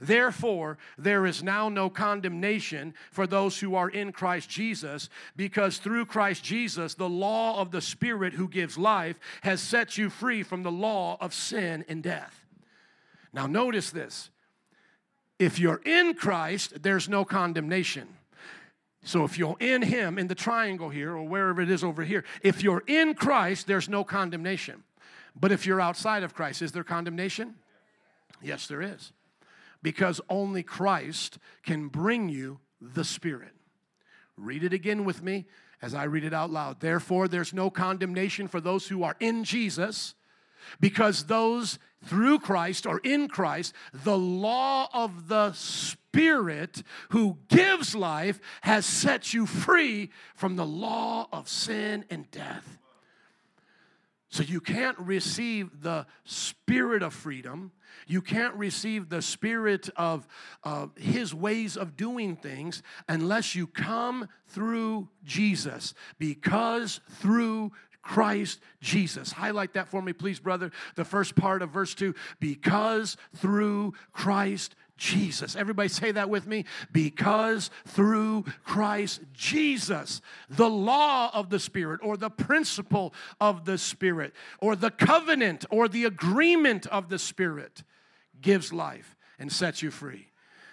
A: Therefore, there is now no condemnation for those who are in Christ Jesus, because through Christ Jesus, the law of the Spirit who gives life has set you free from the law of sin and death. Now, notice this if you're in Christ, there's no condemnation. So if you're in Him, in the triangle here, or wherever it is over here, if you're in Christ, there's no condemnation. But if you're outside of Christ, is there condemnation? Yes, there is. Because only Christ can bring you the Spirit. Read it again with me as I read it out loud. Therefore, there's no condemnation for those who are in Jesus, because those through Christ or in Christ, the law of the Spirit who gives life has set you free from the law of sin and death. So you can't receive the spirit of freedom. You can't receive the spirit of uh, his ways of doing things unless you come through Jesus. Because through Christ Jesus. Highlight that for me, please, brother. The first part of verse 2 because through Christ Jesus. Everybody say that with me. Because through Christ Jesus, the law of the Spirit, or the principle of the Spirit, or the covenant, or the agreement of the Spirit gives life and sets you free.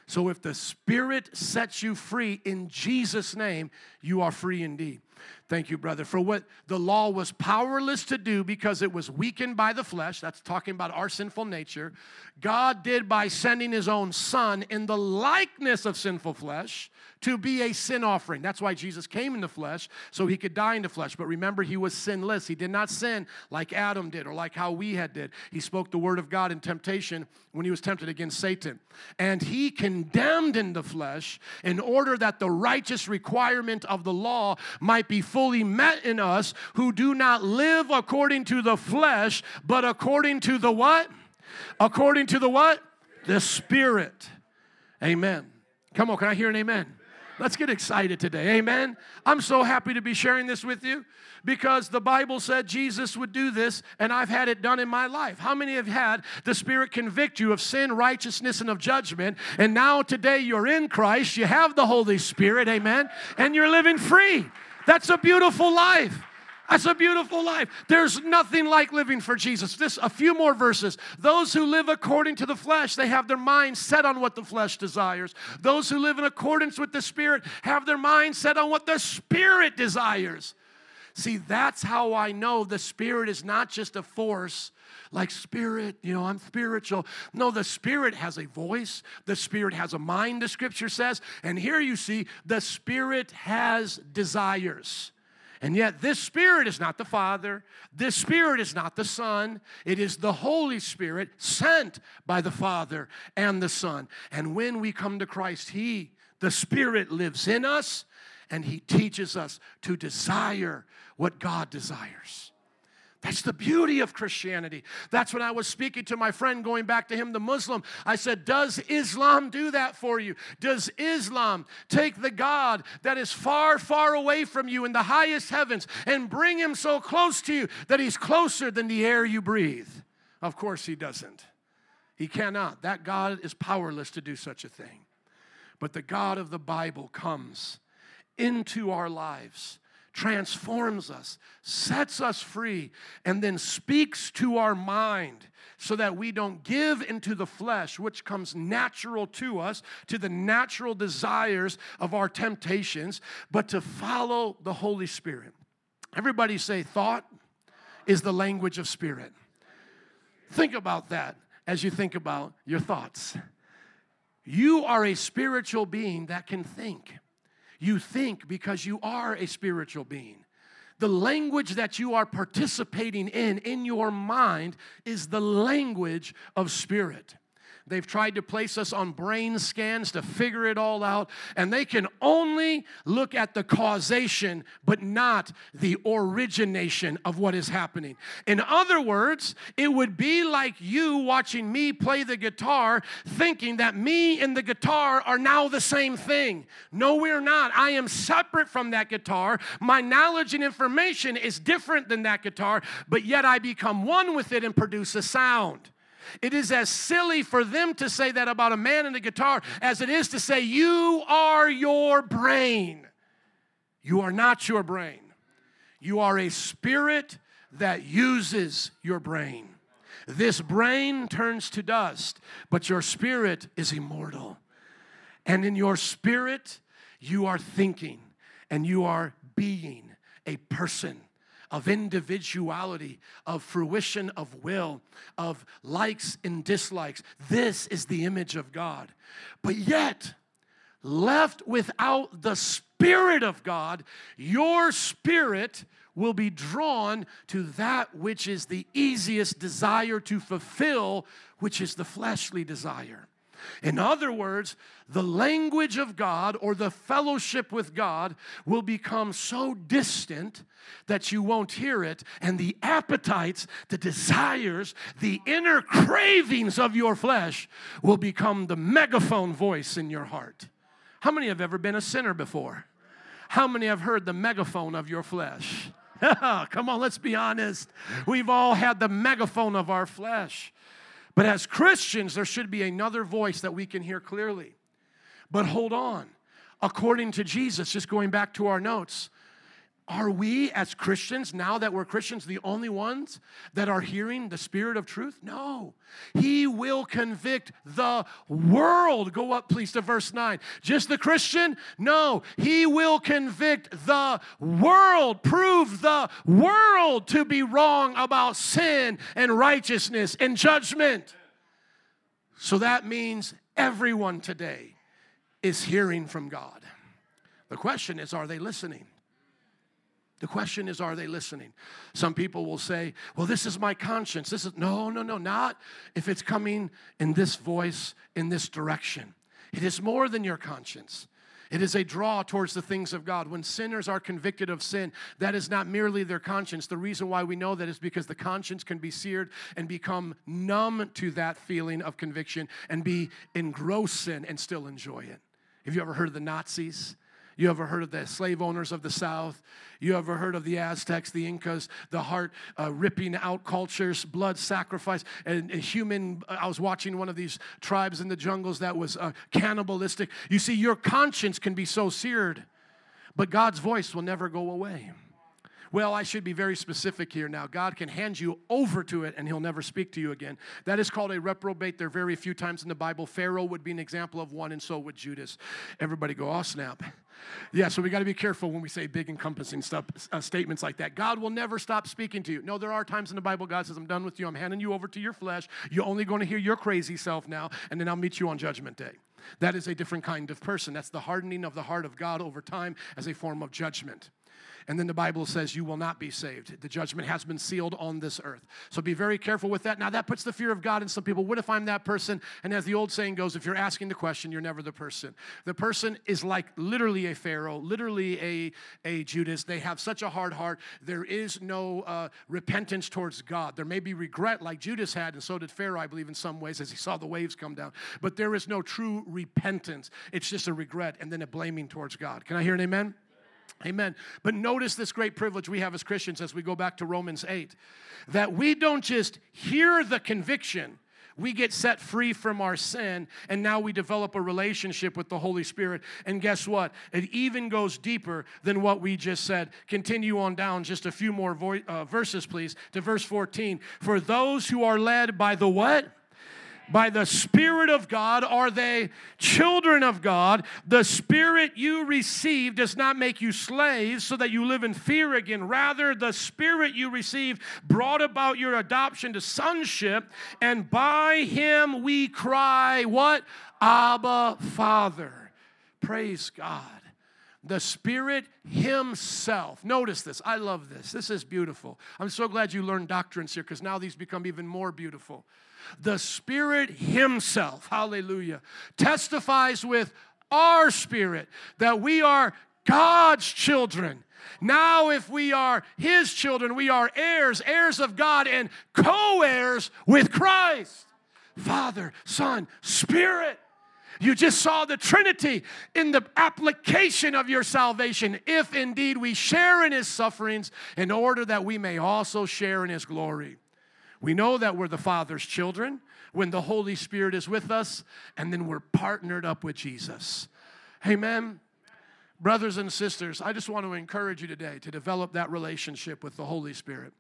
A: So if the Spirit sets you free in Jesus' name, you are free indeed. Thank you, brother. For what the law was powerless to do because it was weakened by the flesh, that's talking about our sinful nature, God did by sending his own son in the likeness of sinful flesh to be a sin offering. That's why Jesus came in the flesh, so he could die in the flesh. But remember, he was sinless. He did not sin like Adam did or like how we had did. He spoke the word of God in temptation when he was tempted against Satan. And he condemned in the flesh in order that the righteous requirement of the law might be fully met in us who do not live according to the flesh, but according to the what? According to the what? The Spirit. Amen. Come on, can I hear an amen? Let's get excited today. Amen. I'm so happy to be sharing this with you because the Bible said Jesus would do this, and I've had it done in my life. How many have had the Spirit convict you of sin, righteousness, and of judgment? And now today you're in Christ, you have the Holy Spirit, amen, and you're living free. That's a beautiful life. That's a beautiful life. There's nothing like living for Jesus. This a few more verses. Those who live according to the flesh, they have their mind set on what the flesh desires. Those who live in accordance with the spirit have their mind set on what the spirit desires. See, that's how I know the spirit is not just a force like spirit, you know, I'm spiritual. No, the spirit has a voice, the spirit has a mind, the scripture says. And here you see the spirit has desires. And yet, this Spirit is not the Father. This Spirit is not the Son. It is the Holy Spirit sent by the Father and the Son. And when we come to Christ, He, the Spirit, lives in us and He teaches us to desire what God desires. That's the beauty of Christianity. That's when I was speaking to my friend, going back to him, the Muslim. I said, Does Islam do that for you? Does Islam take the God that is far, far away from you in the highest heavens and bring him so close to you that he's closer than the air you breathe? Of course, he doesn't. He cannot. That God is powerless to do such a thing. But the God of the Bible comes into our lives transforms us, sets us free, and then speaks to our mind so that we don't give into the flesh, which comes natural to us, to the natural desires of our temptations, but to follow the Holy Spirit. Everybody say, thought is the language of spirit. Think about that as you think about your thoughts. You are a spiritual being that can think. You think because you are a spiritual being. The language that you are participating in in your mind is the language of spirit. They've tried to place us on brain scans to figure it all out, and they can only look at the causation, but not the origination of what is happening. In other words, it would be like you watching me play the guitar, thinking that me and the guitar are now the same thing. No, we're not. I am separate from that guitar. My knowledge and information is different than that guitar, but yet I become one with it and produce a sound. It is as silly for them to say that about a man and a guitar as it is to say, You are your brain. You are not your brain. You are a spirit that uses your brain. This brain turns to dust, but your spirit is immortal. And in your spirit, you are thinking and you are being a person of individuality, of fruition of will, of likes and dislikes. This is the image of God. But yet, left without the Spirit of God, your spirit will be drawn to that which is the easiest desire to fulfill, which is the fleshly desire. In other words, the language of God or the fellowship with God will become so distant that you won't hear it, and the appetites, the desires, the inner cravings of your flesh will become the megaphone voice in your heart. How many have ever been a sinner before? How many have heard the megaphone of your flesh? <laughs> Come on, let's be honest. We've all had the megaphone of our flesh. But as Christians, there should be another voice that we can hear clearly. But hold on. According to Jesus, just going back to our notes, are we as Christians, now that we're Christians, the only ones that are hearing the Spirit of truth? No. He will convict the world. Go up, please, to verse 9. Just the Christian? No. He will convict the world, prove the world to be wrong about sin and righteousness and judgment. So that means everyone today is hearing from God. The question is, are they listening? The question is, are they listening? Some people will say, well, this is my conscience. This is, no, no, no, not if it's coming in this voice, in this direction. It is more than your conscience. It is a draw towards the things of God. When sinners are convicted of sin, that is not merely their conscience. The reason why we know that is because the conscience can be seared and become numb to that feeling of conviction and be engrossed in and still enjoy it. Have you ever heard of the Nazis? You ever heard of the slave owners of the South? You ever heard of the Aztecs, the Incas, the heart uh, ripping out cultures, blood sacrifice, and, human? I was watching one of these tribes in the jungles that was uh, cannibalistic. You see, your conscience can be so seared, but God's voice will never go away. Well, I should be very specific here now. God can hand you over to it and he'll never speak to you again. That is called a reprobate. There are very few times in the Bible. Pharaoh would be an example of one, and so would Judas. Everybody go, oh, snap. Yeah, so we got to be careful when we say big encompassing stuff, uh, statements like that. God will never stop speaking to you. No, there are times in the Bible God says, I'm done with you. I'm handing you over to your flesh. You're only going to hear your crazy self now, and then I'll meet you on Judgment Day. That is a different kind of person. That's the hardening of the heart of God over time as a form of judgment. And then the Bible says, You will not be saved. The judgment has been sealed on this earth. So be very careful with that. Now, that puts the fear of God in some people. What if I'm that person? And as the old saying goes, if you're asking the question, you're never the person. The person is like literally a Pharaoh, literally a, a Judas. They have such a hard heart. There is no uh, repentance towards God. There may be regret like Judas had, and so did Pharaoh, I believe, in some ways, as he saw the waves come down. But there is no true repentance. It's just a regret and then a blaming towards God. Can I hear an amen? Amen. But notice this great privilege we have as Christians as we go back to Romans 8 that we don't just hear the conviction, we get set free from our sin, and now we develop a relationship with the Holy Spirit. And guess what? It even goes deeper than what we just said. Continue on down just a few more vo- uh, verses, please, to verse 14. For those who are led by the what? By the Spirit of God are they children of God. The Spirit you receive does not make you slaves so that you live in fear again. Rather, the Spirit you receive brought about your adoption to sonship, and by Him we cry, What? Abba, Father. Praise God. The Spirit Himself. Notice this. I love this. This is beautiful. I'm so glad you learned doctrines here because now these become even more beautiful. The Spirit Himself, hallelujah, testifies with our spirit that we are God's children. Now, if we are His children, we are heirs, heirs of God, and co heirs with Christ. Father, Son, Spirit. You just saw the Trinity in the application of your salvation, if indeed we share in His sufferings, in order that we may also share in His glory. We know that we're the Father's children when the Holy Spirit is with us, and then we're partnered up with Jesus. Amen. Brothers and sisters, I just want to encourage you today to develop that relationship with the Holy Spirit.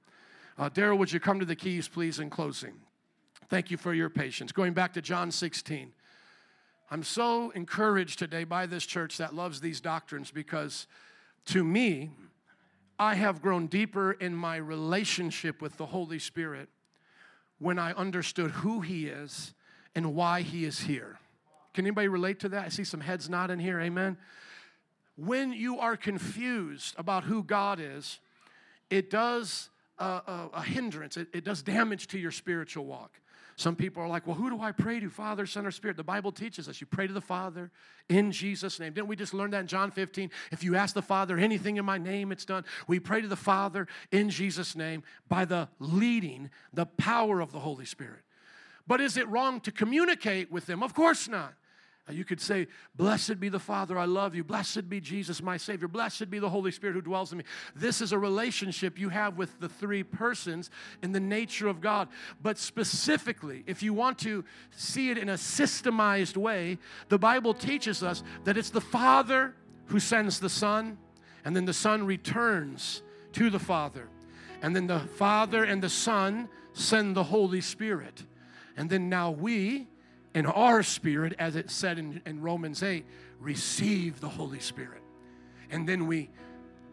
A: Uh, Daryl, would you come to the keys, please, in closing? Thank you for your patience. Going back to John 16. I'm so encouraged today by this church that loves these doctrines because to me, I have grown deeper in my relationship with the Holy Spirit when I understood who He is and why He is here. Can anybody relate to that? I see some heads nodding here, amen. When you are confused about who God is, it does a, a, a hindrance, it, it does damage to your spiritual walk. Some people are like, well, who do I pray to? Father, Son, or Spirit? The Bible teaches us you pray to the Father in Jesus' name. Didn't we just learn that in John 15? If you ask the Father anything in my name, it's done. We pray to the Father in Jesus' name by the leading, the power of the Holy Spirit. But is it wrong to communicate with them? Of course not. You could say, Blessed be the Father, I love you. Blessed be Jesus, my Savior. Blessed be the Holy Spirit who dwells in me. This is a relationship you have with the three persons in the nature of God. But specifically, if you want to see it in a systemized way, the Bible teaches us that it's the Father who sends the Son, and then the Son returns to the Father. And then the Father and the Son send the Holy Spirit. And then now we, in our spirit, as it said in, in Romans 8, receive the Holy Spirit. And then we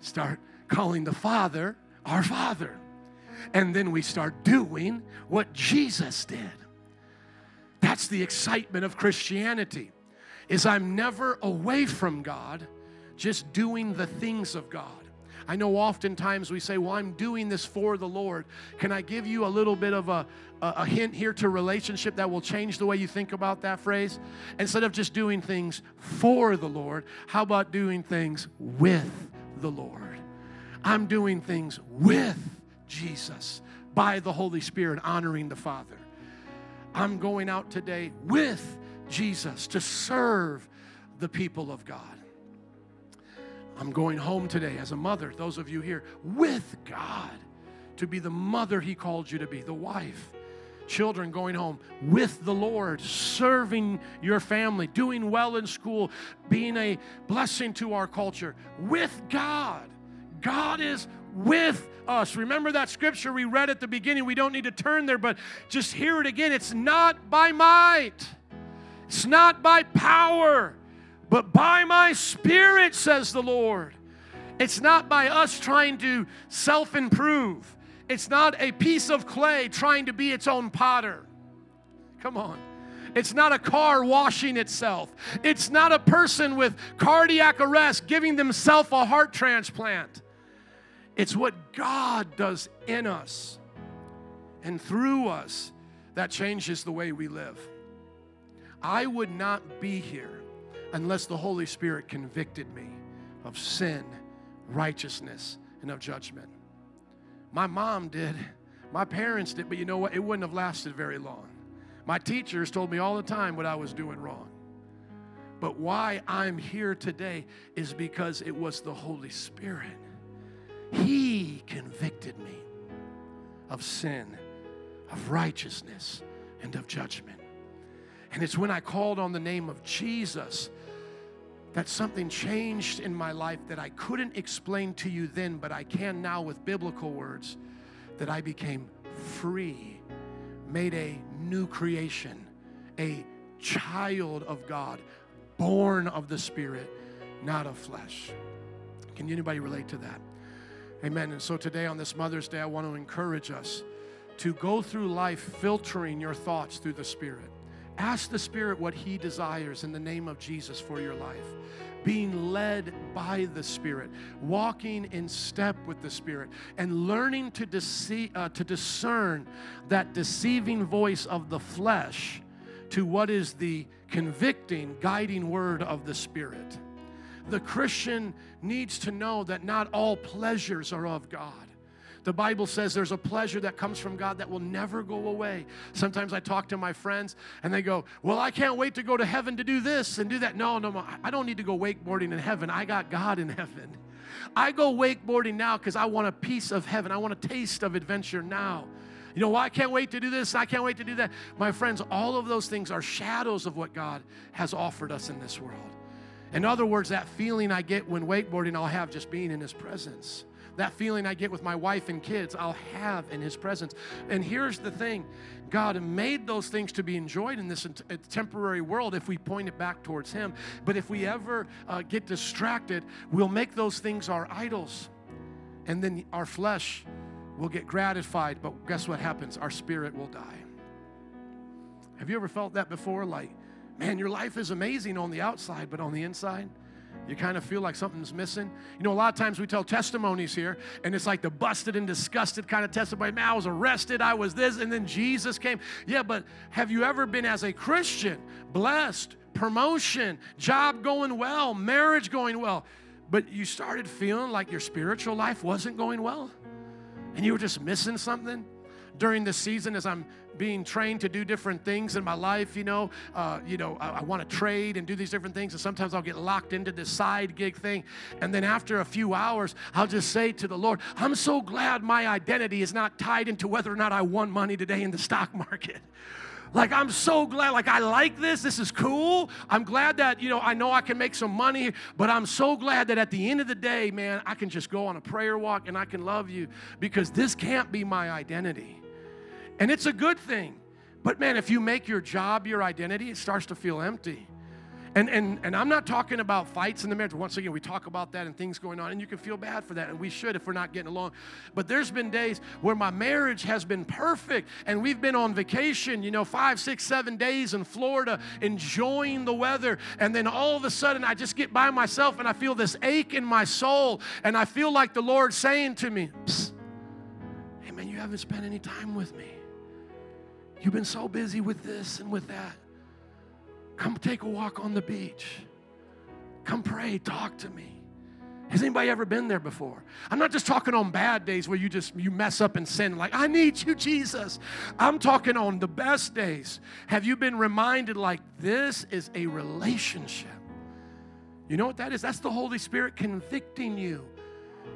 A: start calling the Father our Father. And then we start doing what Jesus did. That's the excitement of Christianity. Is I'm never away from God, just doing the things of God. I know oftentimes we say, Well, I'm doing this for the Lord. Can I give you a little bit of a, a, hint here to relationship that will change the way you think about that phrase? Instead of just doing things for the Lord, how about doing things with the Lord? I'm doing things with Jesus by the Holy Spirit, honoring the Father. I'm going out today with Jesus to serve the people of God. I'm going home today as a mother, those of you here, with God to be the mother He called you to be, the wife. Children going home with the Lord, serving your family, doing well in school, being a blessing to our culture with God. God is with us. Remember that scripture we read at the beginning? We don't need to turn there, but just hear it again. It's not by might, it's not by power, but by my spirit, says the Lord. It's not by us trying to self improve. It's not a piece of clay trying to be its own potter. Come on. It's not a car washing itself. It's not a person with cardiac arrest giving themselves a heart transplant. It's what God does in us and through us that changes the way we live. I would not be here unless the Holy Spirit convicted me of sin, righteousness, and of judgment. My mom did, my parents did, but you know what? It wouldn't have lasted very long. My teachers told me all the time what I was doing wrong. But why I'm here today is because it was the Holy Spirit. He convicted me of sin, of righteousness, and of judgment. And it's when I called on the name of Jesus that something changed in my life that I couldn't explain to you then, but I can now with biblical words, that I became free, made a new creation, a child of God, born of the Spirit, not of flesh. Can anybody relate to that? Amen. And so today on this Mother's Day, I want to encourage us to go through life filtering your thoughts through the Spirit. Ask the Spirit what He desires in the name of Jesus for your life. Being led by the Spirit, walking in step with the Spirit, and learning to, uh, to discern that deceiving voice of the flesh to what is the convicting, guiding word of the Spirit. The Christian needs to know that not all pleasures are of God. The Bible says there's a pleasure that comes from God that will never go away. Sometimes I talk to my friends and they go, Well, I can't wait to go to heaven to do this and do that. No, no, no. I don't need to go wakeboarding in heaven. I got God in heaven. I go wakeboarding now because I want a piece of heaven. I want a taste of adventure now. You know, well, I can't wait to do this. I can't wait to do that. My friends, all of those things are shadows of what God has offered us in this world. In other words, that feeling I get when wakeboarding, I'll have just being in His presence. That feeling I get with my wife and kids, I'll have in His presence. And here's the thing God made those things to be enjoyed in this temporary world if we point it back towards Him. But if we ever uh, get distracted, we'll make those things our idols. And then our flesh will get gratified, but guess what happens? Our spirit will die. Have you ever felt that before? Like, man, your life is amazing on the outside, but on the inside, you kind of feel like something's missing. You know, a lot of times we tell testimonies here, and it's like the busted and disgusted kind of testimony. Man, I was arrested, I was this, and then Jesus came. Yeah, but have you ever been as a Christian blessed, promotion, job going well, marriage going well, but you started feeling like your spiritual life wasn't going well? And you were just missing something? During the season as I'm being trained to do different things in my life. You know, uh, you know, I, I want to trade and do these different things, and sometimes I'll get locked into this side gig thing, and then after a few hours, I'll just say to the Lord, "I'm so glad my identity is not tied into whether or not I won money today in the stock <laughs> market." Like, I'm so glad, like, I like this. This is cool. I'm glad that, you know, I know I can make some money, but I'm so glad that at the end of the day, man, I can just go on a prayer walk and I can love you because this can't be my identity. And it's a good thing. But man, if you make your job your identity, it starts to feel empty. And, and, and I'm not talking about fights in the marriage. Once again, we talk about that and things going on, and you can feel bad for that, and we should if we're not getting along. But there's been days where my marriage has been perfect, and we've been on vacation, you know, five, six, seven days in Florida, enjoying the weather. And then all of a sudden, I just get by myself, and I feel this ache in my soul, and I feel like the Lord saying to me, Hey, man, you haven't spent any time with me. You've been so busy with this and with that. Come take a walk on the beach. Come pray, talk to me. Has anybody ever been there before? I'm not just talking on bad days where you just you mess up and sin like I need you Jesus. I'm talking on the best days. Have you been reminded like this is a relationship? You know what that is? That's the Holy Spirit convicting you.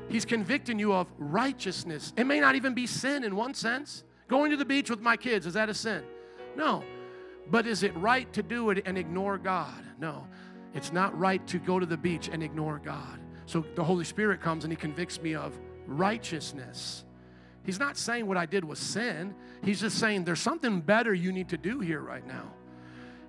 A: He's convicting you of righteousness. It may not even be sin in one sense. Going to the beach with my kids, is that a sin? No. But is it right to do it and ignore God? No. It's not right to go to the beach and ignore God. So the Holy Spirit comes and He convicts me of righteousness. He's not saying what I did was sin. He's just saying there's something better you need to do here right now.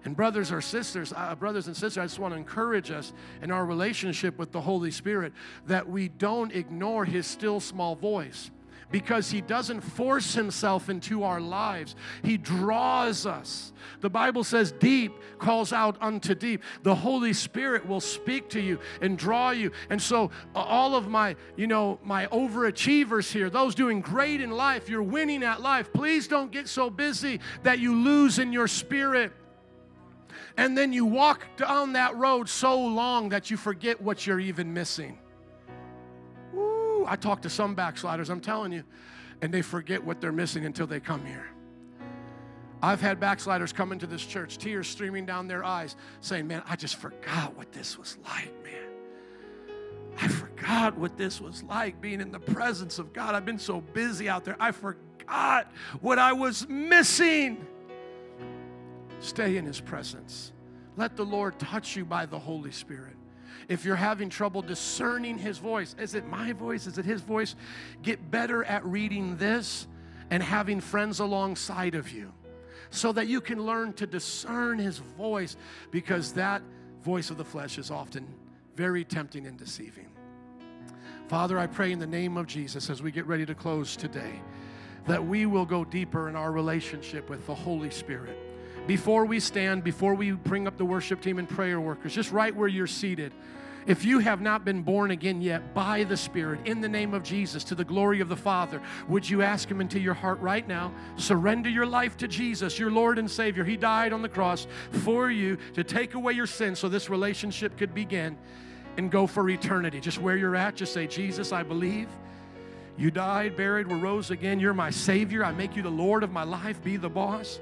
A: And brothers or sisters, uh, brothers and sisters, I just want to encourage us in our relationship with the Holy Spirit that we don't ignore His still small voice because he doesn't force himself into our lives. He draws us. The Bible says, deep calls out unto deep. The Holy Spirit will speak to you and draw you. And so, uh, all of my, you know, my overachievers here, those doing great in life, you're winning at life, please don't get so busy that you lose in your spirit. And then you walk down that road so long that you forget what you're even missing. I talk to some backsliders, I'm telling you, and they forget what they're missing until they come here. I've had backsliders come into this church, tears streaming down their eyes, saying, Man, I just forgot what this was like, man. I forgot what this was like being in the presence of God. I've been so busy out there. I forgot what I was missing. Stay in His presence. Let the Lord touch you by the Holy Spirit. If you're having trouble discerning His voice, is it my voice? Is it His voice? Get better at reading this and having friends alongside of you so that you can learn to discern His voice because that voice of the flesh is often very tempting and deceiving. Father, I pray in the name of Jesus as we get ready to close today that we will go deeper in our relationship with the Holy Spirit. Before we stand, before we bring up the worship team and prayer workers, just right where you're seated, if you have not been born again yet by the Spirit, in the name of Jesus, to the glory of the Father, would you ask Him into your heart right now? Surrender your life to Jesus, your Lord and Savior. He died on the cross for you to take away your sins so this relationship could begin and go for eternity. Just where you're at, just say, Jesus, I believe. You died, buried, were rose again. You're my Savior. I make you the Lord of my life. Be the boss.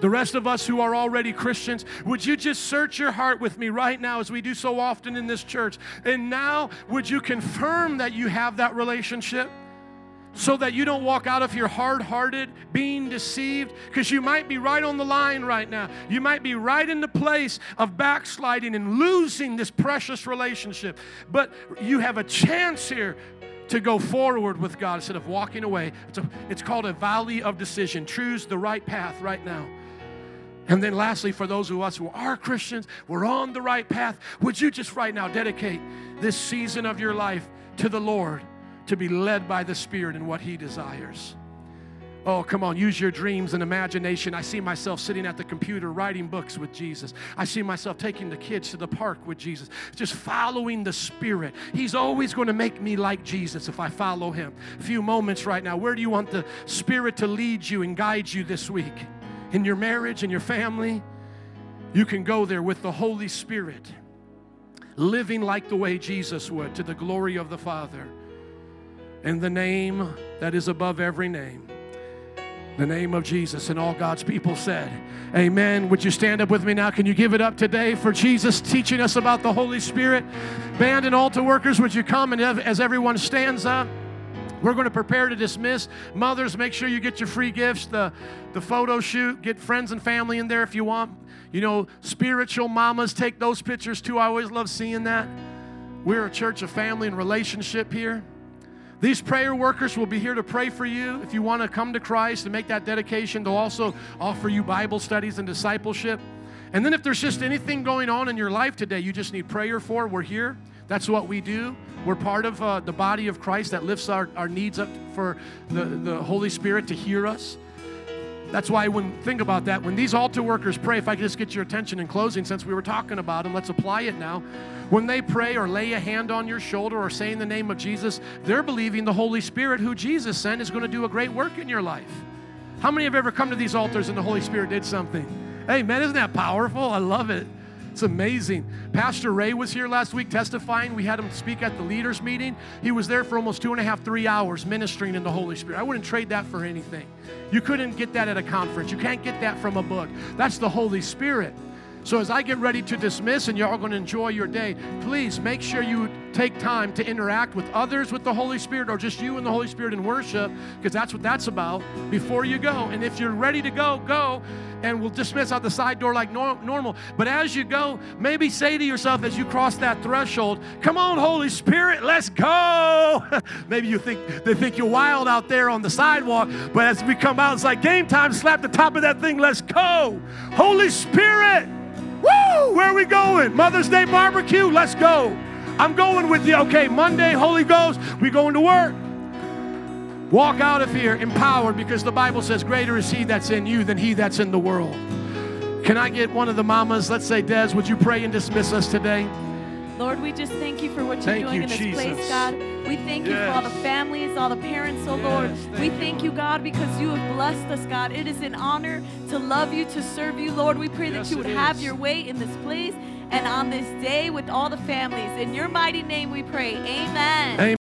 A: The rest of us who are already Christians, would you just search your heart with me right now, as we do so often in this church? And now, would you confirm that you have that relationship? so that you don't walk out of here hard hearted, being deceived, because you might be right on the line right now. You might be right in the place of backsliding and losing this precious relationship. But you have a chance here to go forward with God instead of walking away. It's, a, it's called a valley of decision. Choose the right path right now. And then, lastly, for those of us who are Christians, we're on the right path. Would you just right now dedicate this season of your life to the Lord? to be led by the Spirit in what He desires. Oh, come on, use your dreams and imagination. I see myself sitting at the computer writing books with Jesus. I see myself taking the kids to the park with Jesus, just following the Spirit. He's always going to make me like Jesus if I follow Him. A few moments right now. Where do you want the Spirit to lead you and guide you this week? In your marriage, in your family? You can go there with the Holy Spirit, living like the way Jesus would to the glory of the Father. In the name that is above every name the name of Jesus. And all God's people said, Amen. Would you stand up with me now? Can you give it up today for Jesus teaching us about the Holy Spirit? Band and altar workers, would you come and as everyone stands up? We're going to prepare to dismiss. Mothers, make sure you get your free gifts, the, the photo shoot, get friends and family in there if you want. You know, spiritual mamas, take those pictures too. I always love seeing that. We're a church of family and relationship here. These prayer workers will be here to pray for you. If you want to come to Christ and make that dedication, they'll also offer you Bible studies and discipleship. And then if there's just anything going on in your life today you just need prayer for, we're here. That's what we do. We're part of uh, the body of Christ that lifts our, our needs up for the, the Holy Spirit to hear us. That's why when think about that, when these altar workers pray, if I could just get your attention in closing, since we were talking about them, let's apply it now. When they pray or lay a hand on your shoulder or say in the name of Jesus, they're believing the Holy Spirit, who Jesus sent, is going to do a great work in your life. How many have ever come to these altars and the Holy Spirit did something? Hey, man, isn't that powerful? I love it. It's amazing. Pastor Ray was here last week testifying. We had him speak at the leaders' meeting. He was there for almost two and a half, three hours ministering in the Holy Spirit. I wouldn't trade that for anything. You couldn't get that at a conference. You can't get that from a book. That's the Holy Spirit. So, as I get ready to dismiss and you're all going to enjoy your day, please make sure you take time to interact with others with the Holy Spirit or just you and the Holy Spirit in worship, because that's what that's about before you go. And if you're ready to go, go and we'll dismiss out the side door like nor- normal. But as you go, maybe say to yourself as you cross that threshold, "Come on, Holy Spirit, let's go." <laughs> maybe you think they think you're wild out there on the sidewalk, but as we come out, it's like game time. Slap the top of that thing. Let's go, Holy Spirit. Woo! Where are we going? Mother's Day barbecue? Let's go. I'm going with you. Okay, Monday, Holy Ghost, we going to work. Walk out of here empowered because the Bible says, Greater is He that's in you than He that's in the world. Can I get one of the mamas? Let's say, Des, would you pray and dismiss us today?
B: Lord, we just thank you for what you're thank doing you, in this Jesus. place, God. We thank yes. you for all the families, all the parents, oh yes, Lord. Thank we thank you, God, because you have blessed us, God. It is an honor to love you, to serve you, Lord. We pray yes, that you would have your way in this place and on this day with all the families. In your mighty name we pray. Amen. Amen.